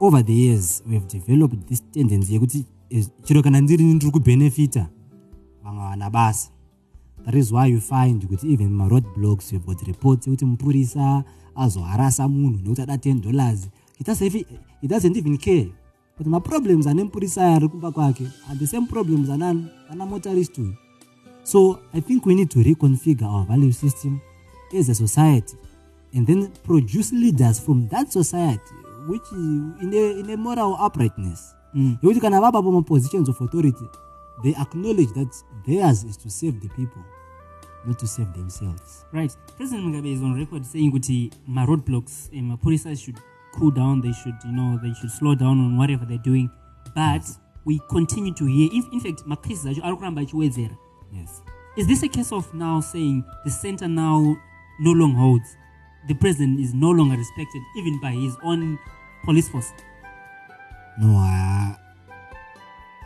[SPEAKER 5] over the years we have developed this tendency yekuti eh, chiro kana ndirini ndiri kubhenefita vamwe vana basa. That is why you find kuti even maroad blocks you've got reports yekuti mupurisa azoharasa munhu nekuti ada 10 dollars. It doesn't even, care. Kuti maproblems ane mupurisa aya ari kumba kwake are the same problems anani ana motorist uyu so i think we need to reconfigure our value system as a society and then produce leaders from that society which in a, in a moral uprightness
[SPEAKER 4] Mm.
[SPEAKER 5] yekuti kana vapa pamapositions of authority they acknowledge that theirs is to save the people not to save themselves
[SPEAKER 4] Right. President Mugabe is on record saying kuti my roadblocks and my police should cool down. They should, you know, they should slow down on whatever they're doing. But we continue to hear. In, in fact, makrisi acho arikuramba achiwedzera.
[SPEAKER 5] yes
[SPEAKER 4] Is this a case of now saying the center now no longer holds? The president is no longer respected even by his own police force.
[SPEAKER 5] no uh,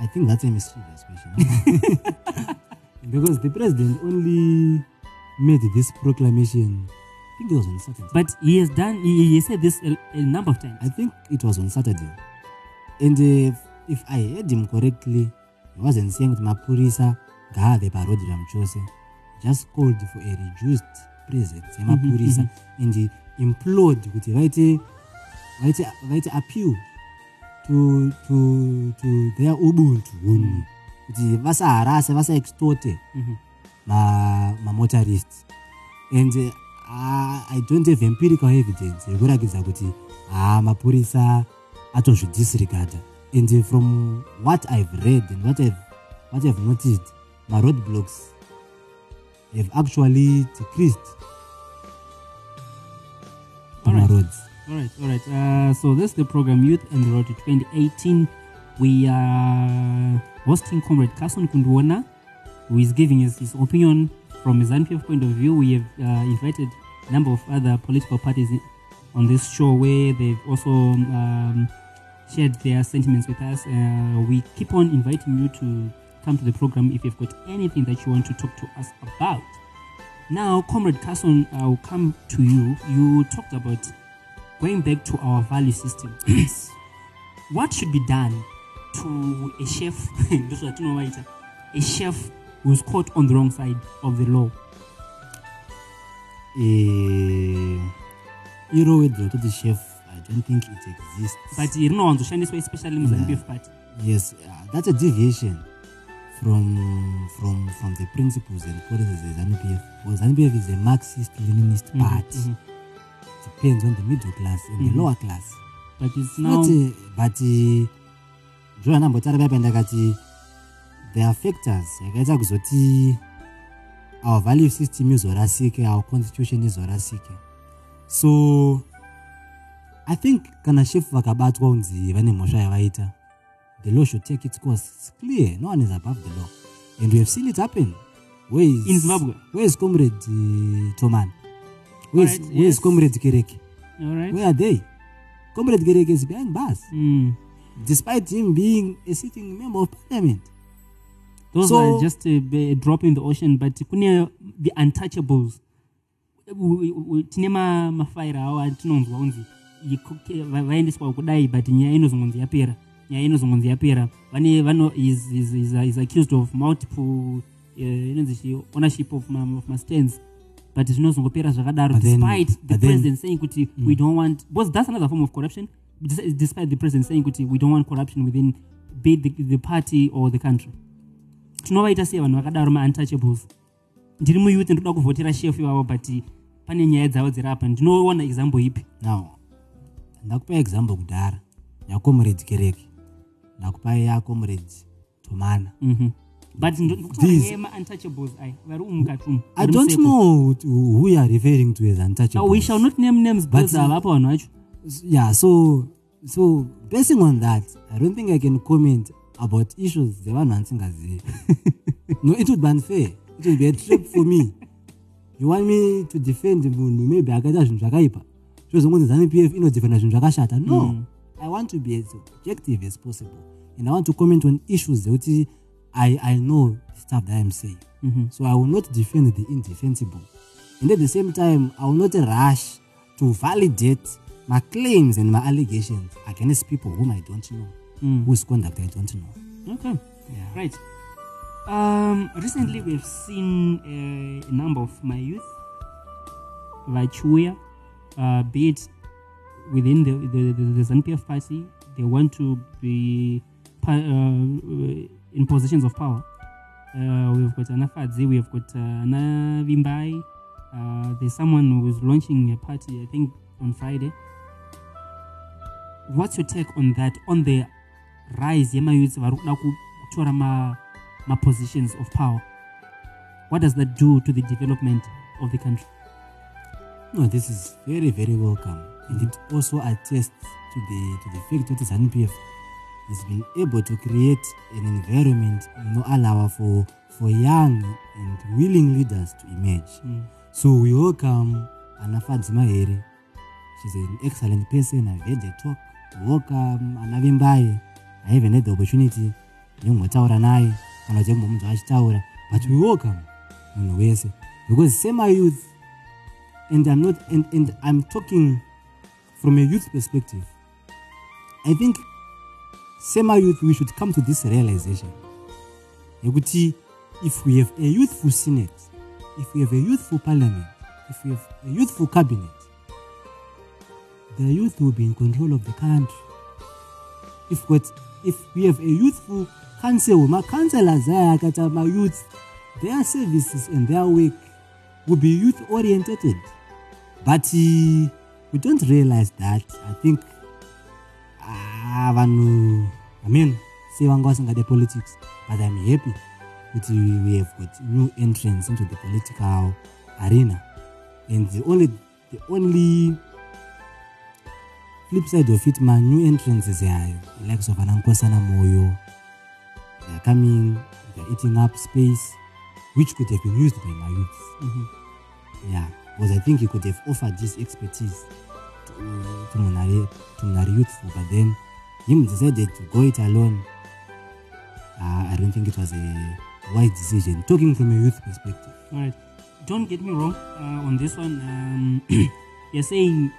[SPEAKER 5] i think that's a mischievous question [laughs] because the president only made this proclamation i think it was on saturday
[SPEAKER 4] But he has done, he, he said this a, a number of times.
[SPEAKER 5] I think it was on Saturday. And uh, if I heard him correctly, he wasn't saying that Mapurisa ngave parodi ramchose. He just called for a reduced presence yemapurisa and he implored kuti vaite vaite vaite appeal to to to their ubuntu hunhu kuti vasaharase vasaextorte
[SPEAKER 4] Mhm.
[SPEAKER 5] ma- mamotorists and uh, i don't have empirical evidence yekurakidza kuti ha mapurisa atozvidisregarda and from what i've read and what i've, what I've noticed maroad blocks have actually decreased on
[SPEAKER 4] Alright. All right, all right. Uh, so this is the program Youth and the Road to 2018. We are hosting Comrade Carson Kundwana, who is giving us his opinion from a ZANPF point of view. We have uh, invited a number of other political parties on this show where they've also um, shared their sentiments with us. Uh, we keep on inviting you to come to the program if you've got anything that you want to talk to us about. Now, Comrade Carson, I'll come to you. You talked about going back to our value system. [clears throat] what should be done to a chef, [laughs] a chef who's caught on the wrong side of the law?
[SPEAKER 5] Eh, iro wedro toti chef i don't think it exists
[SPEAKER 4] But rinowanzoshandiswa especially muzanpf party.
[SPEAKER 5] yes uh, that's a deviation from from from the principles and policies of zanupf because zanupf is a marxist leninist
[SPEAKER 4] Mhm,
[SPEAKER 5] party
[SPEAKER 4] mhm.
[SPEAKER 5] Depends on the middle class and
[SPEAKER 4] Mhm.
[SPEAKER 5] the lower class.
[SPEAKER 4] But it's now.
[SPEAKER 5] uh, but uh, zvo ndambotara paipa ndakati there are factors. Yakaita kuzoti our value system izorasike our constitution izorasike so i think kana chef vakabatwa kunzi vane mhosva yavaita the law should take its course. It's clear. No one is above the law. And we have seen it happen. Where is,
[SPEAKER 4] In Zimbabwe?
[SPEAKER 5] where is comrade uh, toman where is,
[SPEAKER 4] Alright,
[SPEAKER 5] where is
[SPEAKER 4] yes.
[SPEAKER 5] comrade kereke
[SPEAKER 4] right.
[SPEAKER 5] where are they comrade kereke is behind bars
[SPEAKER 4] Mm.
[SPEAKER 5] despite him being a sitting member of parliament
[SPEAKER 4] Those
[SPEAKER 5] So-
[SPEAKER 4] are just a, a drop in the ocean, but kune the untouchables. Tine ma- mafaira awo atinonzwa va- vaendeswa kudai but nyaya inozongonzi yapera nyaya inozongonzi yapera vane vano is, is, is, is accused of multiple uh, inonzi chi ownership of ma- mastands but zvinozongopera zvakadaro despite the president saying kuti we don't want because that's another form of corruption? Des- despite the president saying kuti we don't want corruption within be the, the party or the country. Tinovaita sei vanhu vakadaro mauntouchables. Ndiri muyouth ndoda kuvhotera chef ivavo but pane nyaya dzavo dziri apa ndinoona example ipi?
[SPEAKER 5] Now ndakupa example kudhara. Yacomrade kereke. Ndakupa yacomrade tomana.
[SPEAKER 4] Mhm. But mauntouchables ai vari umukati umu
[SPEAKER 5] i don't know who you are referring to as
[SPEAKER 4] Now, we
[SPEAKER 5] untouchables
[SPEAKER 4] shall not name names because havapa vanhu vacho
[SPEAKER 5] yeah so so basing on that i don't think i can comment about issues dzevanhu vandisingazivi [laughs] no it would be unfair. It would be a trap for me. You want me to defend munhu maybe akaita zvinhu zvakaipa. Zvozongonzi zanup f inodefenda zvinhu zvakashata. No
[SPEAKER 4] Mm.
[SPEAKER 5] i want to be as objective as possible. And i want to comment on issues dzekuti I, i know the stuff that i'm saying.
[SPEAKER 4] Mhm.
[SPEAKER 5] so i will not defend the indefensible. And at the same time i will not rush to validate my claims and my allegations against people whom i don't know
[SPEAKER 4] Mm.
[SPEAKER 5] whose conduct i don't know.
[SPEAKER 4] Okay.
[SPEAKER 5] Yeah.
[SPEAKER 4] right. Um, recently we've seen uh, a number of my youth vachiuya uh, be it within the, the, the, the ZANPF party. They want to be uh, in positions of power. Uh, we've got anafadzi we've got uh, uh, there's someone who is launching a party i think on friday. What's your take on that on the rise yemayouth vari kuda kutora ma- ma-positions of power? What does that do to the development of the country?
[SPEAKER 5] No this is very very welcome. And it also attests to the to the fact that zanupf has been able to create an environment you know allow for for young and willing leaders to emerge.
[SPEAKER 4] Mm.
[SPEAKER 5] so we welcome anafadzi mahere. She's an excellent person. I've heard her talk. We welcome anavimbaye i haven't had the opportunity. Yekumbotaura naye. Kana kuti yekumbomunzwa achitaura but we welcome munhu wese. Because sema youth and i'm not and, and i'm talking from a youth perspective. I think sema youth we should come to this realization. Yekuti if we have a youthful senate if we have a youthful parliament if we have a youthful cabinet the youth will be in control of the country. If we have a youthful council ma-councillors aya akati ma-youth their services and their work will be youth oriented. but uh, we don't realize that. I think ah, vanhu i mean say vanga vasingade politics. But i'm happy kuti we have got new entrance into the political arena. And the only the only flip side of it ma new entrances yayo likes of anankosana moyo. They are coming. They're eating up space which could have been used by my youth. Mm-hmm. Yeah because i think he could have offered this expertise to, to munari to munari youthful but then him decided to go it alone. Uh, i don't think it was a wise decision. Talking from a youth perspective.
[SPEAKER 4] All right. Don't get me wrong uh, on this one. Um, [clears throat] you're saying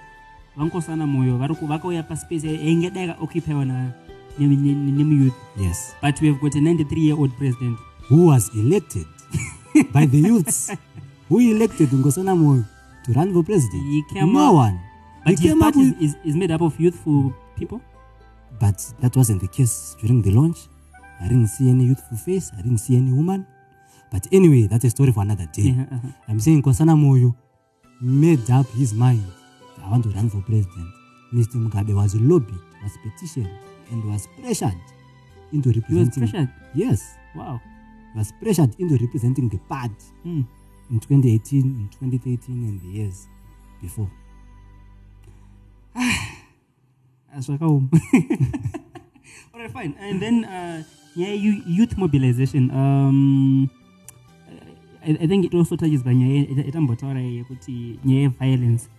[SPEAKER 4] vankosana moyo vakauya paspace yaingadai occupiwa na nemu- nemu nemu youth
[SPEAKER 5] yes.
[SPEAKER 4] But we have got a 93 year old president.
[SPEAKER 5] Who was elected [laughs] by the youths? Who elected Nkosana moyo? To run for president?
[SPEAKER 4] He came
[SPEAKER 5] no
[SPEAKER 4] up-
[SPEAKER 5] one.
[SPEAKER 4] But
[SPEAKER 5] he
[SPEAKER 4] his party
[SPEAKER 5] with,
[SPEAKER 4] is, is made up of youthful people
[SPEAKER 5] but that wasn't the case during the launch. I didn't see any youthful face. I didn't see any woman. But anyway that's a story for another day.
[SPEAKER 4] Yeah, uh-huh. [laughs]
[SPEAKER 5] i'm saying kosana moyo made up his mind. I want to run for president. Mr mugabe was lobbied was petitioned and was pressured into
[SPEAKER 4] he was pressured?
[SPEAKER 5] Yes.
[SPEAKER 4] Wow.
[SPEAKER 5] Was pressured into representing the party
[SPEAKER 4] Hmm.
[SPEAKER 5] in 2018, in 2013, and the years before. [sighs] [sighs]
[SPEAKER 4] zvakaoma [laughs] alright fine and then uh, nyaya yeyu- youth mobilization um, I, i think it also touches panyaya yatambotaura yekuti nyaya yeviolence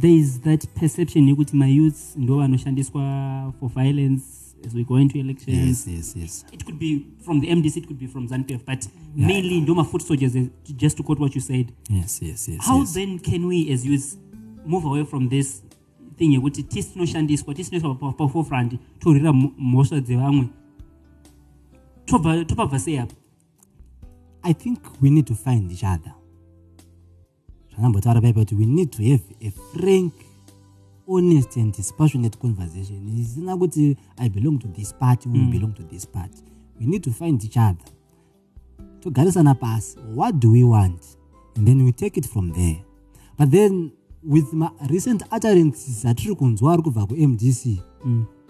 [SPEAKER 4] there is that perception yekuti mayouths ndo vanoshandiswa for violence as we go into elections
[SPEAKER 5] yes, yes. yes.
[SPEAKER 4] it could be from the mdc it could be from zanpf but mainly ndoma foot soldiers just to quote what you said
[SPEAKER 5] Yes, yes, yes.
[SPEAKER 4] how
[SPEAKER 5] yes.
[SPEAKER 4] then can we as youth move away from this thing yekuti tisi tinoshandiswa tisi tinoiswa pa- paforefront torwira mhosva dzevamwe tobva sei apa
[SPEAKER 5] I think we need to find each other. Zvakambotaura paipa kuti we need to have a frank, honest and dispassionate conversation. Isina kuti I belong to this party, we belong to this party. We need to find each other. togarisana pasi what do we want and then we take it from there but then with ma recent utterances atiri kunzwa ari kubva kumdc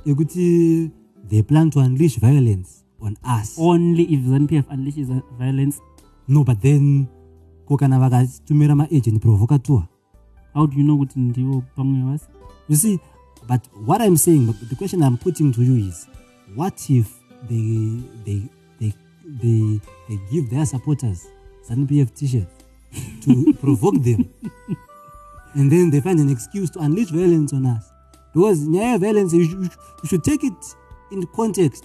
[SPEAKER 5] ekuti they plan to unleash violence on us.
[SPEAKER 4] Only if zanpf unleashes violence.
[SPEAKER 5] No but then ko kana vakatumira maagent provocateur?
[SPEAKER 4] How do you know kuti ndivo pamwe vasi
[SPEAKER 5] you see but what i'm saying the question i'm putting to you is what if they they they they, they give their supporters zanpf t-shirts to [laughs] provoke them and then they find an excuse to unleash violence on us. Because nyaya violence you should, you should take it in context.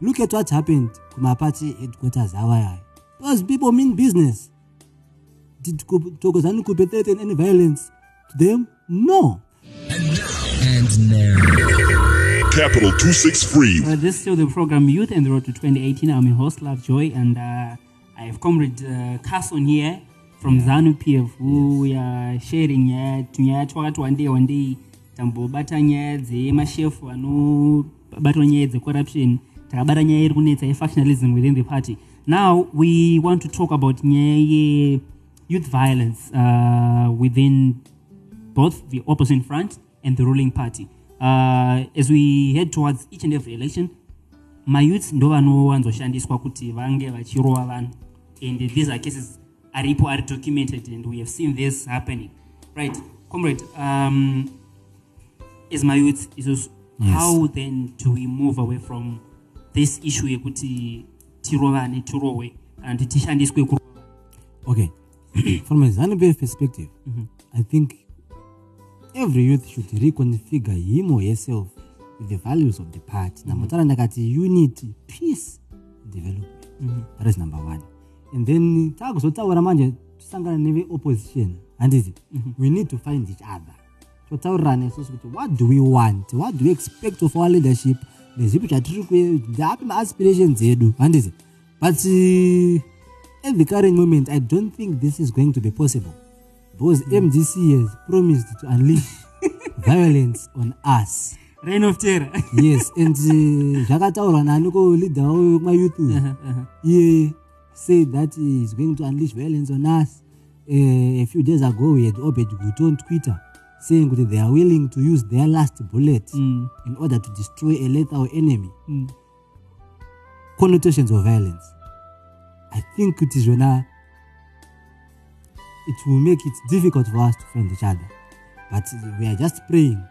[SPEAKER 5] Look at what happened kumapati headquarters awayaya those people mean business. Did Thokozani Khupe threaten any violence to them? No.
[SPEAKER 2] And now. Capital 263.
[SPEAKER 4] Uh, this is still the program Youth and the Road to 2018. I'm your host, Love Joy, and uh, I have Comrade uh, Carson here from ZANU PF who we are sharing nyaya tunyaya twakati one day tambobata nyaya dzemashefu anobatwa nyaya dzecorruption. Takabata nyaya iri kunetsa yefactionalism within the party. Now we want to talk about nyaya ye-youth violence uh, within both the opposition front and the ruling party. Uh, as we head towards each and every election, mayouths ndo vanowanzoshandiswa kuti vange vachirova vanhu. And these are cases aripo are documented and we have seen this happening right comrade um, as mayouths isus
[SPEAKER 5] Yes.
[SPEAKER 4] how then do we move away from this issue yekuti tirovane tirohwe kana kuti tishandiswe kurova
[SPEAKER 5] Okay, [clears throat] from a ZANU-PF perspective, I think every youth should reconfigure him or herself with the values of the party. Mm ndakati unity, peace, development. That is number one. And then takuzotaura manje tisangana neve-opposition handiti we need to find each other. Totaurirana isusu kuti what do we want? What do we expect of our leadership? Nezvipi zvatiri kue ndapi maaspirations edu handiti but uh, at the current moment i don't think this is going to be possible. Because mdc has promised to unleash [laughs] violence on us.
[SPEAKER 4] Reign of terror.
[SPEAKER 5] Yes and uh, [laughs] zvakataurwa nani ko leader wamayouth uyu iye said that he is going to unleash violence on us. Uh, a few days ago we had Obert Gutu on twitter saying that they are willing to use their last bullet
[SPEAKER 4] Mm.
[SPEAKER 5] in order to destroy a lethal enemy.
[SPEAKER 4] Mm.
[SPEAKER 5] connotations of violence. I think kuti zvona it will make it difficult for us to find each other. But we are just praying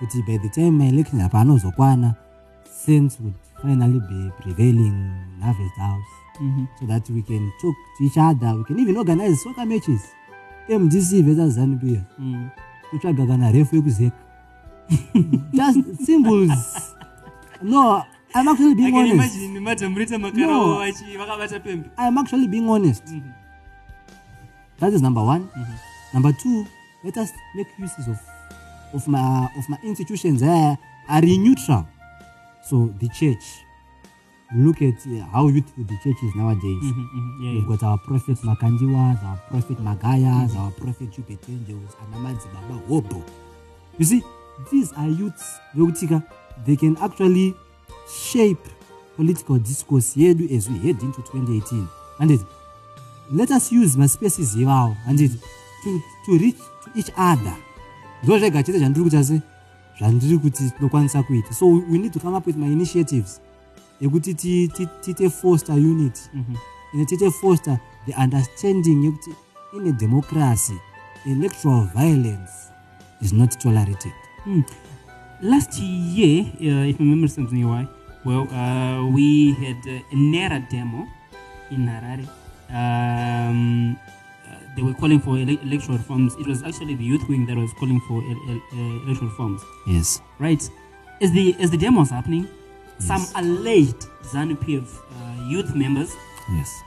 [SPEAKER 5] kuti by the time apa anozokwana sense would finally be prevailing in harvest house
[SPEAKER 4] Mhm.
[SPEAKER 5] so that we can talk to each other we can even organize soccer matches mdc versus zanupia
[SPEAKER 4] Mm.
[SPEAKER 5] kutsvaga kana refu yekuzeka [laughs] just symbols no i'm actually being honest No. i'm actually being honest
[SPEAKER 4] Mhm.
[SPEAKER 5] that is number one
[SPEAKER 4] Mhm.
[SPEAKER 5] number two let us make uses of of my of my institutions uh, are neutral so the church look at uh, how youthful the church is nowadays
[SPEAKER 4] Mhm, mhm. Yeah,
[SPEAKER 5] We've
[SPEAKER 4] yeah.
[SPEAKER 5] got our prophet Makandiwas, our prophet Magayas, our prophet Chupetendeus, Anamadzi Baba Hobo. You see, these are youths, Vekutika, they can actually shape political discourse yedu as we head into 2018. And it, let us use my spaces here and it, to, to reach to each other. ndozvega chete zvandiri kuti asi zvandiri kuti tinokwanisa kuita so we need to come up with my initiatives ekuti ti- ti- tiite foster unity
[SPEAKER 4] Mhm.
[SPEAKER 5] ine tiite foster the understanding yekuti in a democracy electoral violence is not tolerated
[SPEAKER 4] Last year, uh, if my remember something me right, well, uh, we had uh, a NERA demo in Harare. Um, uh, they were calling for ele- electoral reforms. It was actually the youth wing that was calling for uh, electoral reforms.
[SPEAKER 5] yes
[SPEAKER 4] Right. As the as the demo was happening, some alleged ZANU PF uh, youth members
[SPEAKER 5] yes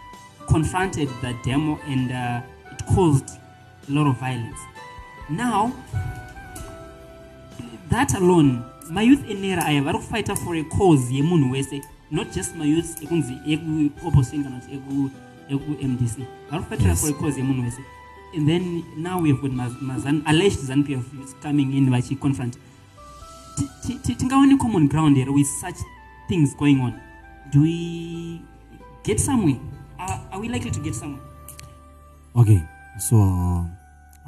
[SPEAKER 4] confronted the demo and uh, it caused a lot of violence. Now, that alone, my youth in era I have fight for a cause yemunhu wese, not just my youth ekunzi eku opposition kana kuti eku eku MDC. Vari for a cause yemunhu wese. And then now we have got Maz- Mazan, alleged ZANU PF youths coming in vachi confront. Ti- ti- ti- tingaone common ground here with such things going on. Do we get somewhere? Are, are we likely to get somewhere?
[SPEAKER 5] okay so uh,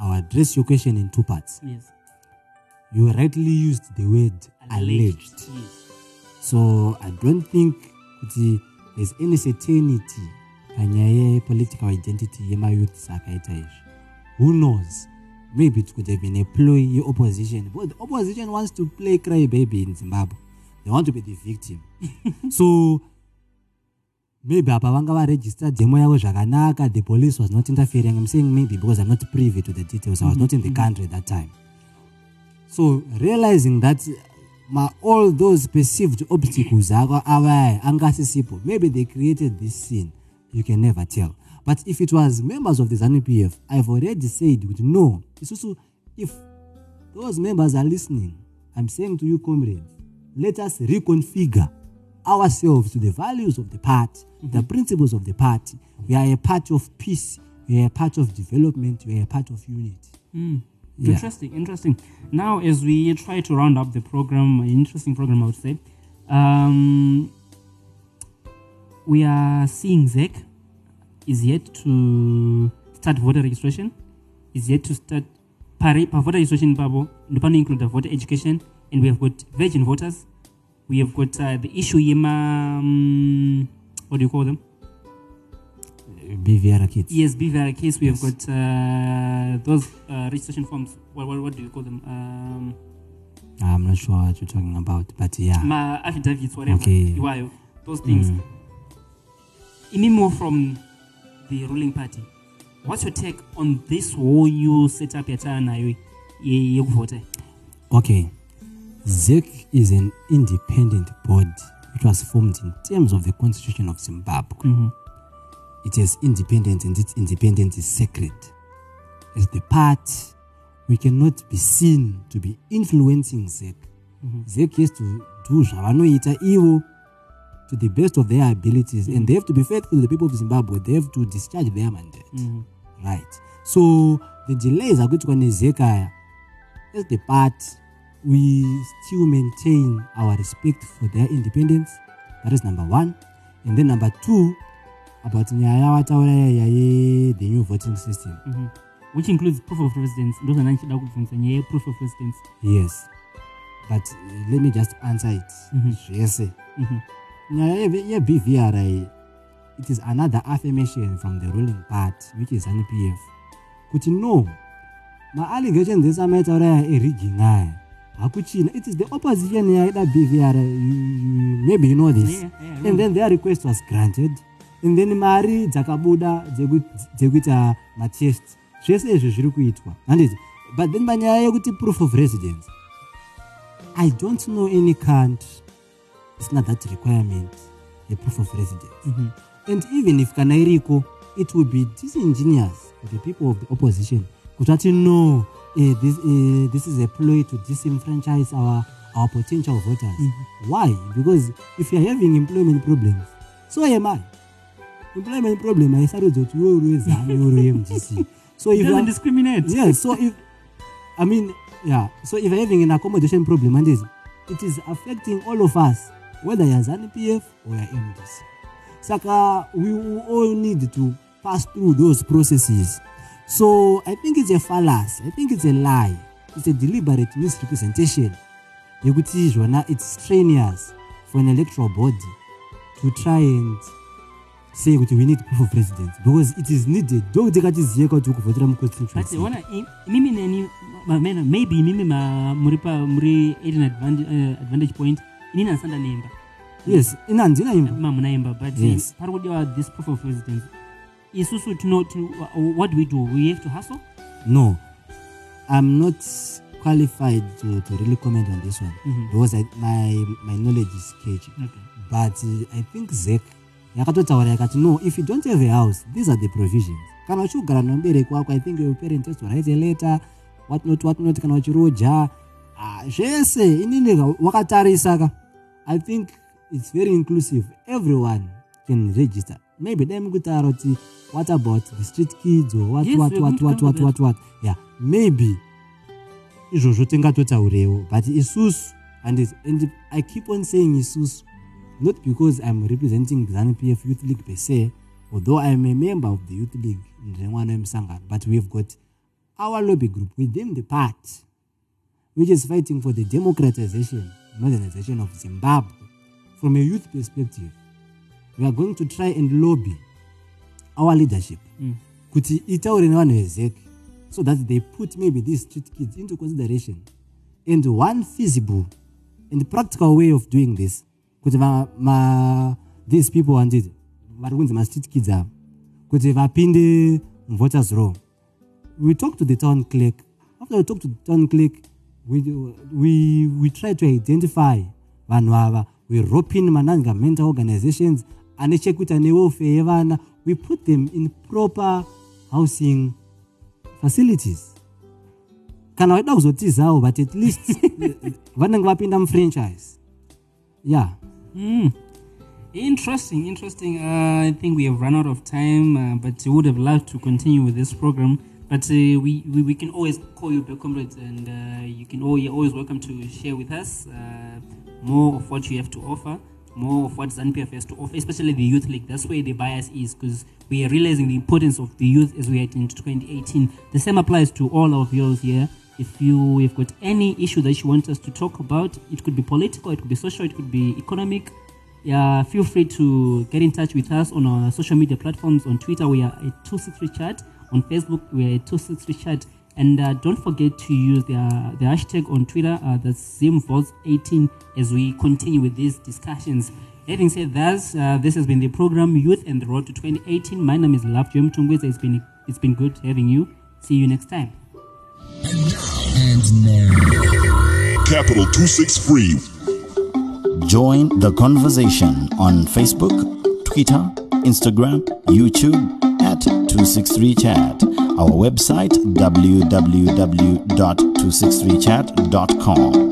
[SPEAKER 5] i'll address your question in two parts
[SPEAKER 4] Yes.
[SPEAKER 5] you rightly used the word alleged
[SPEAKER 4] Yes.
[SPEAKER 5] so i don't think there's any certainty panyaya yepolitical identity yemayouths akaita izvi who knows maybe it could have been a ploy yeopposition but the opposition wants to play cry baby in zimbabwe they want to be the victim. [laughs] So maybe apa vanga varegister demo yavo zvakanaka the police was not interfering i'm saying maybe because i'm not privy to the details i was not in the mm-hmm. country at that time. So realizing that ma, all those perceived obstacles aka avaya angasisipo maybe they created this scene you can never tell. But if it was members of the zanupf i've already said kuti no. Isusu if those members are listening i'm saying to you comrades let us reconfigure ourselves to the values of the party the principles of the party. We are a party of peace. We are a part of development. We are a part of unity. Yeah.
[SPEAKER 4] Interesting, interesting. Now, as we try to round up the program, an interesting program, I would say, um, we are seeing ZEC is yet to start voter registration, is yet to start pari, pa voter registration, Pabo, Ndupano include the voter education, and we have got virgin voters. We have got uh, the issue, Yema, um, what do you call them?
[SPEAKER 5] bvr kits
[SPEAKER 4] Yes, BVR case, we have got uh, those uh, registration forms. What, what, what do you call them? Um,
[SPEAKER 5] i'm not sure what you're talking about but yeah
[SPEAKER 4] ma affidavits, whatever.
[SPEAKER 5] Okay.
[SPEAKER 4] Iwayo, those things.
[SPEAKER 5] Mm.
[SPEAKER 4] Imimo from the ruling party. What's your take on this whole new setup?
[SPEAKER 5] Okay. ZEC is an independent body which was formed in terms of the Constitution of Zimbabwe.
[SPEAKER 4] Mm-hmm.
[SPEAKER 5] It is independent and its independence is sacred. As the part, we cannot be seen to be influencing ZEC. Mm-hmm. ZEC has to do zvavanoita ivo to the best of their abilities and mm-hmm. they have to be faithful to the people of Zimbabwe. They have to discharge their mandate. Mm-hmm. right so the delays akuitwa nezekaya as the part we still maintain our respect for their independence. That is number one. And then number two about nyaya yawataura yaya yethe new voting system.
[SPEAKER 4] Mhm. which includes proof of residence. Ndozvana ndichida kubvunza nyaya yeproof of residence.
[SPEAKER 5] Yes. But uh, let me just answer it. Zvese
[SPEAKER 4] Mhm.
[SPEAKER 5] nyaya ye- yebvri it is another affirmation from the ruling party which is npf kuti no maallegations ese amaitaura yaya erigging aya hakuchina. It is the opposition yaida bvr maybe you know this.
[SPEAKER 4] Yeah, yeah, I
[SPEAKER 5] and then their request was granted. And then mari dzakabuda dzeku- dzekuita matest. Zvese izvi zviri kuitwa. Handiti but then panyaya yekuti proof of residence. I don't know any country. Isina that requirement yeproof of residence.
[SPEAKER 4] Mhm.
[SPEAKER 5] and even if kana iriko it will be disingenuous for the people of the opposition kuti vati no eh, this, eh, this is a ploy to disenfranchise our, our potential voters. Why? Because if you're having employment problems so am i. Employment problem I uri wezame uri wemgc so if you
[SPEAKER 4] discriminate.
[SPEAKER 5] Yes so if i mean yeah so if you're having an accommodation problem and this it is affecting all of us whether you're zanpf or you're mdc saka we all need to pass through those processes so i think it's a fallacy. I think it's a lie. It's a deliberate misrepresentation. Yekuti zvona it's strenuous for an electoral body to try and say kuti we need proof of residence because it is needed. Ndokuti katizive kuti ukuvhotera
[SPEAKER 4] but
[SPEAKER 5] muconstituency
[SPEAKER 4] ona i- imimi neni ma- mena maybe imimi muri muri at an advantage, uh, advantage point inini handisanda nemba
[SPEAKER 5] yes ina handina imba.
[SPEAKER 4] Mamunaimba but
[SPEAKER 5] Yes.
[SPEAKER 4] pari kudiwa this proof of residence isusu tino tino- uh, what do we do? We have to hustle?
[SPEAKER 5] No. I'm not qualified to, to really comment on this one.
[SPEAKER 4] Mhm.
[SPEAKER 5] because I, my, my knowledge is sketchy.
[SPEAKER 4] Okay.
[SPEAKER 5] but uh, i think zek yakatotaura yakati no if you don't have a house these are the provisions. Kana uchigara nomubereki wako i think your parent has to write a letter whatnot whatnot kana uchiroja ah, zvese inini ka- wakatarisa ka. I think it's very inclusive. Everyone can register. Maybe dai mukutaura kuti what about the street kids or what
[SPEAKER 4] Yes,
[SPEAKER 5] what what what what what what? Yeah maybe. Izvozvo tingatotaurewo but isusu and, and i keep on saying isusu not because i'm representing the zanpf youth league per se although i'm a member of the youth league ndemwana wemusangano but we've got our lobby group within the party which is fighting for the democratization modernization of zimbabwe. From a youth perspective we are going to try and lobby our leadership
[SPEAKER 4] Mm.
[SPEAKER 5] kuti itaure nevanhu vezek so that they put maybe these street kids into consideration and one feasible and practical way of doing this kuti these people wandid vari kunzi mastreet kids ava kuti vapinde muvoters row we talk to the town clerk after we talk to the town clerk we, we, we try to identify vanhu ava we rope in managamental organizations ane chekuita newelfare yevana we put them in proper housing facilities kana vaida kuzotizawo but at least [laughs] vanenge vapinda mufranchise yeah
[SPEAKER 4] Mm. Interesting, interesting. Uh, I think we have run out of time, uh, but we would have loved to continue with this program. But uh, we, we, we can always call you back, comrades, and uh, you can all, you're always welcome to share with us uh, more of what you have to offer, more of what ZANPF has to offer, especially the Youth League. That's where the bias is because we are realizing the importance of the youth as we head into 2018. The same applies to all our viewers here. If you have got any issue that you want us to talk about, it could be political, it could be social, it could be economic, yeah, feel free to get in touch with us on our social media platforms. On Twitter, we are at 263 Chat. On Facebook, we are at 263 Chat. And uh, don't forget to use the, the hashtag on Twitter, uh, that's ZimVotes18, as we continue with these discussions. Having said that, uh, this has been the program Youth and the Road to 2018. My name is Love Jim Tungweza. It's been, it's been good having you. See you next time.
[SPEAKER 2] And now, Capital 263
[SPEAKER 3] Join the conversation on Facebook, Twitter, Instagram, YouTube at 263chat. Our website www.263chat.com.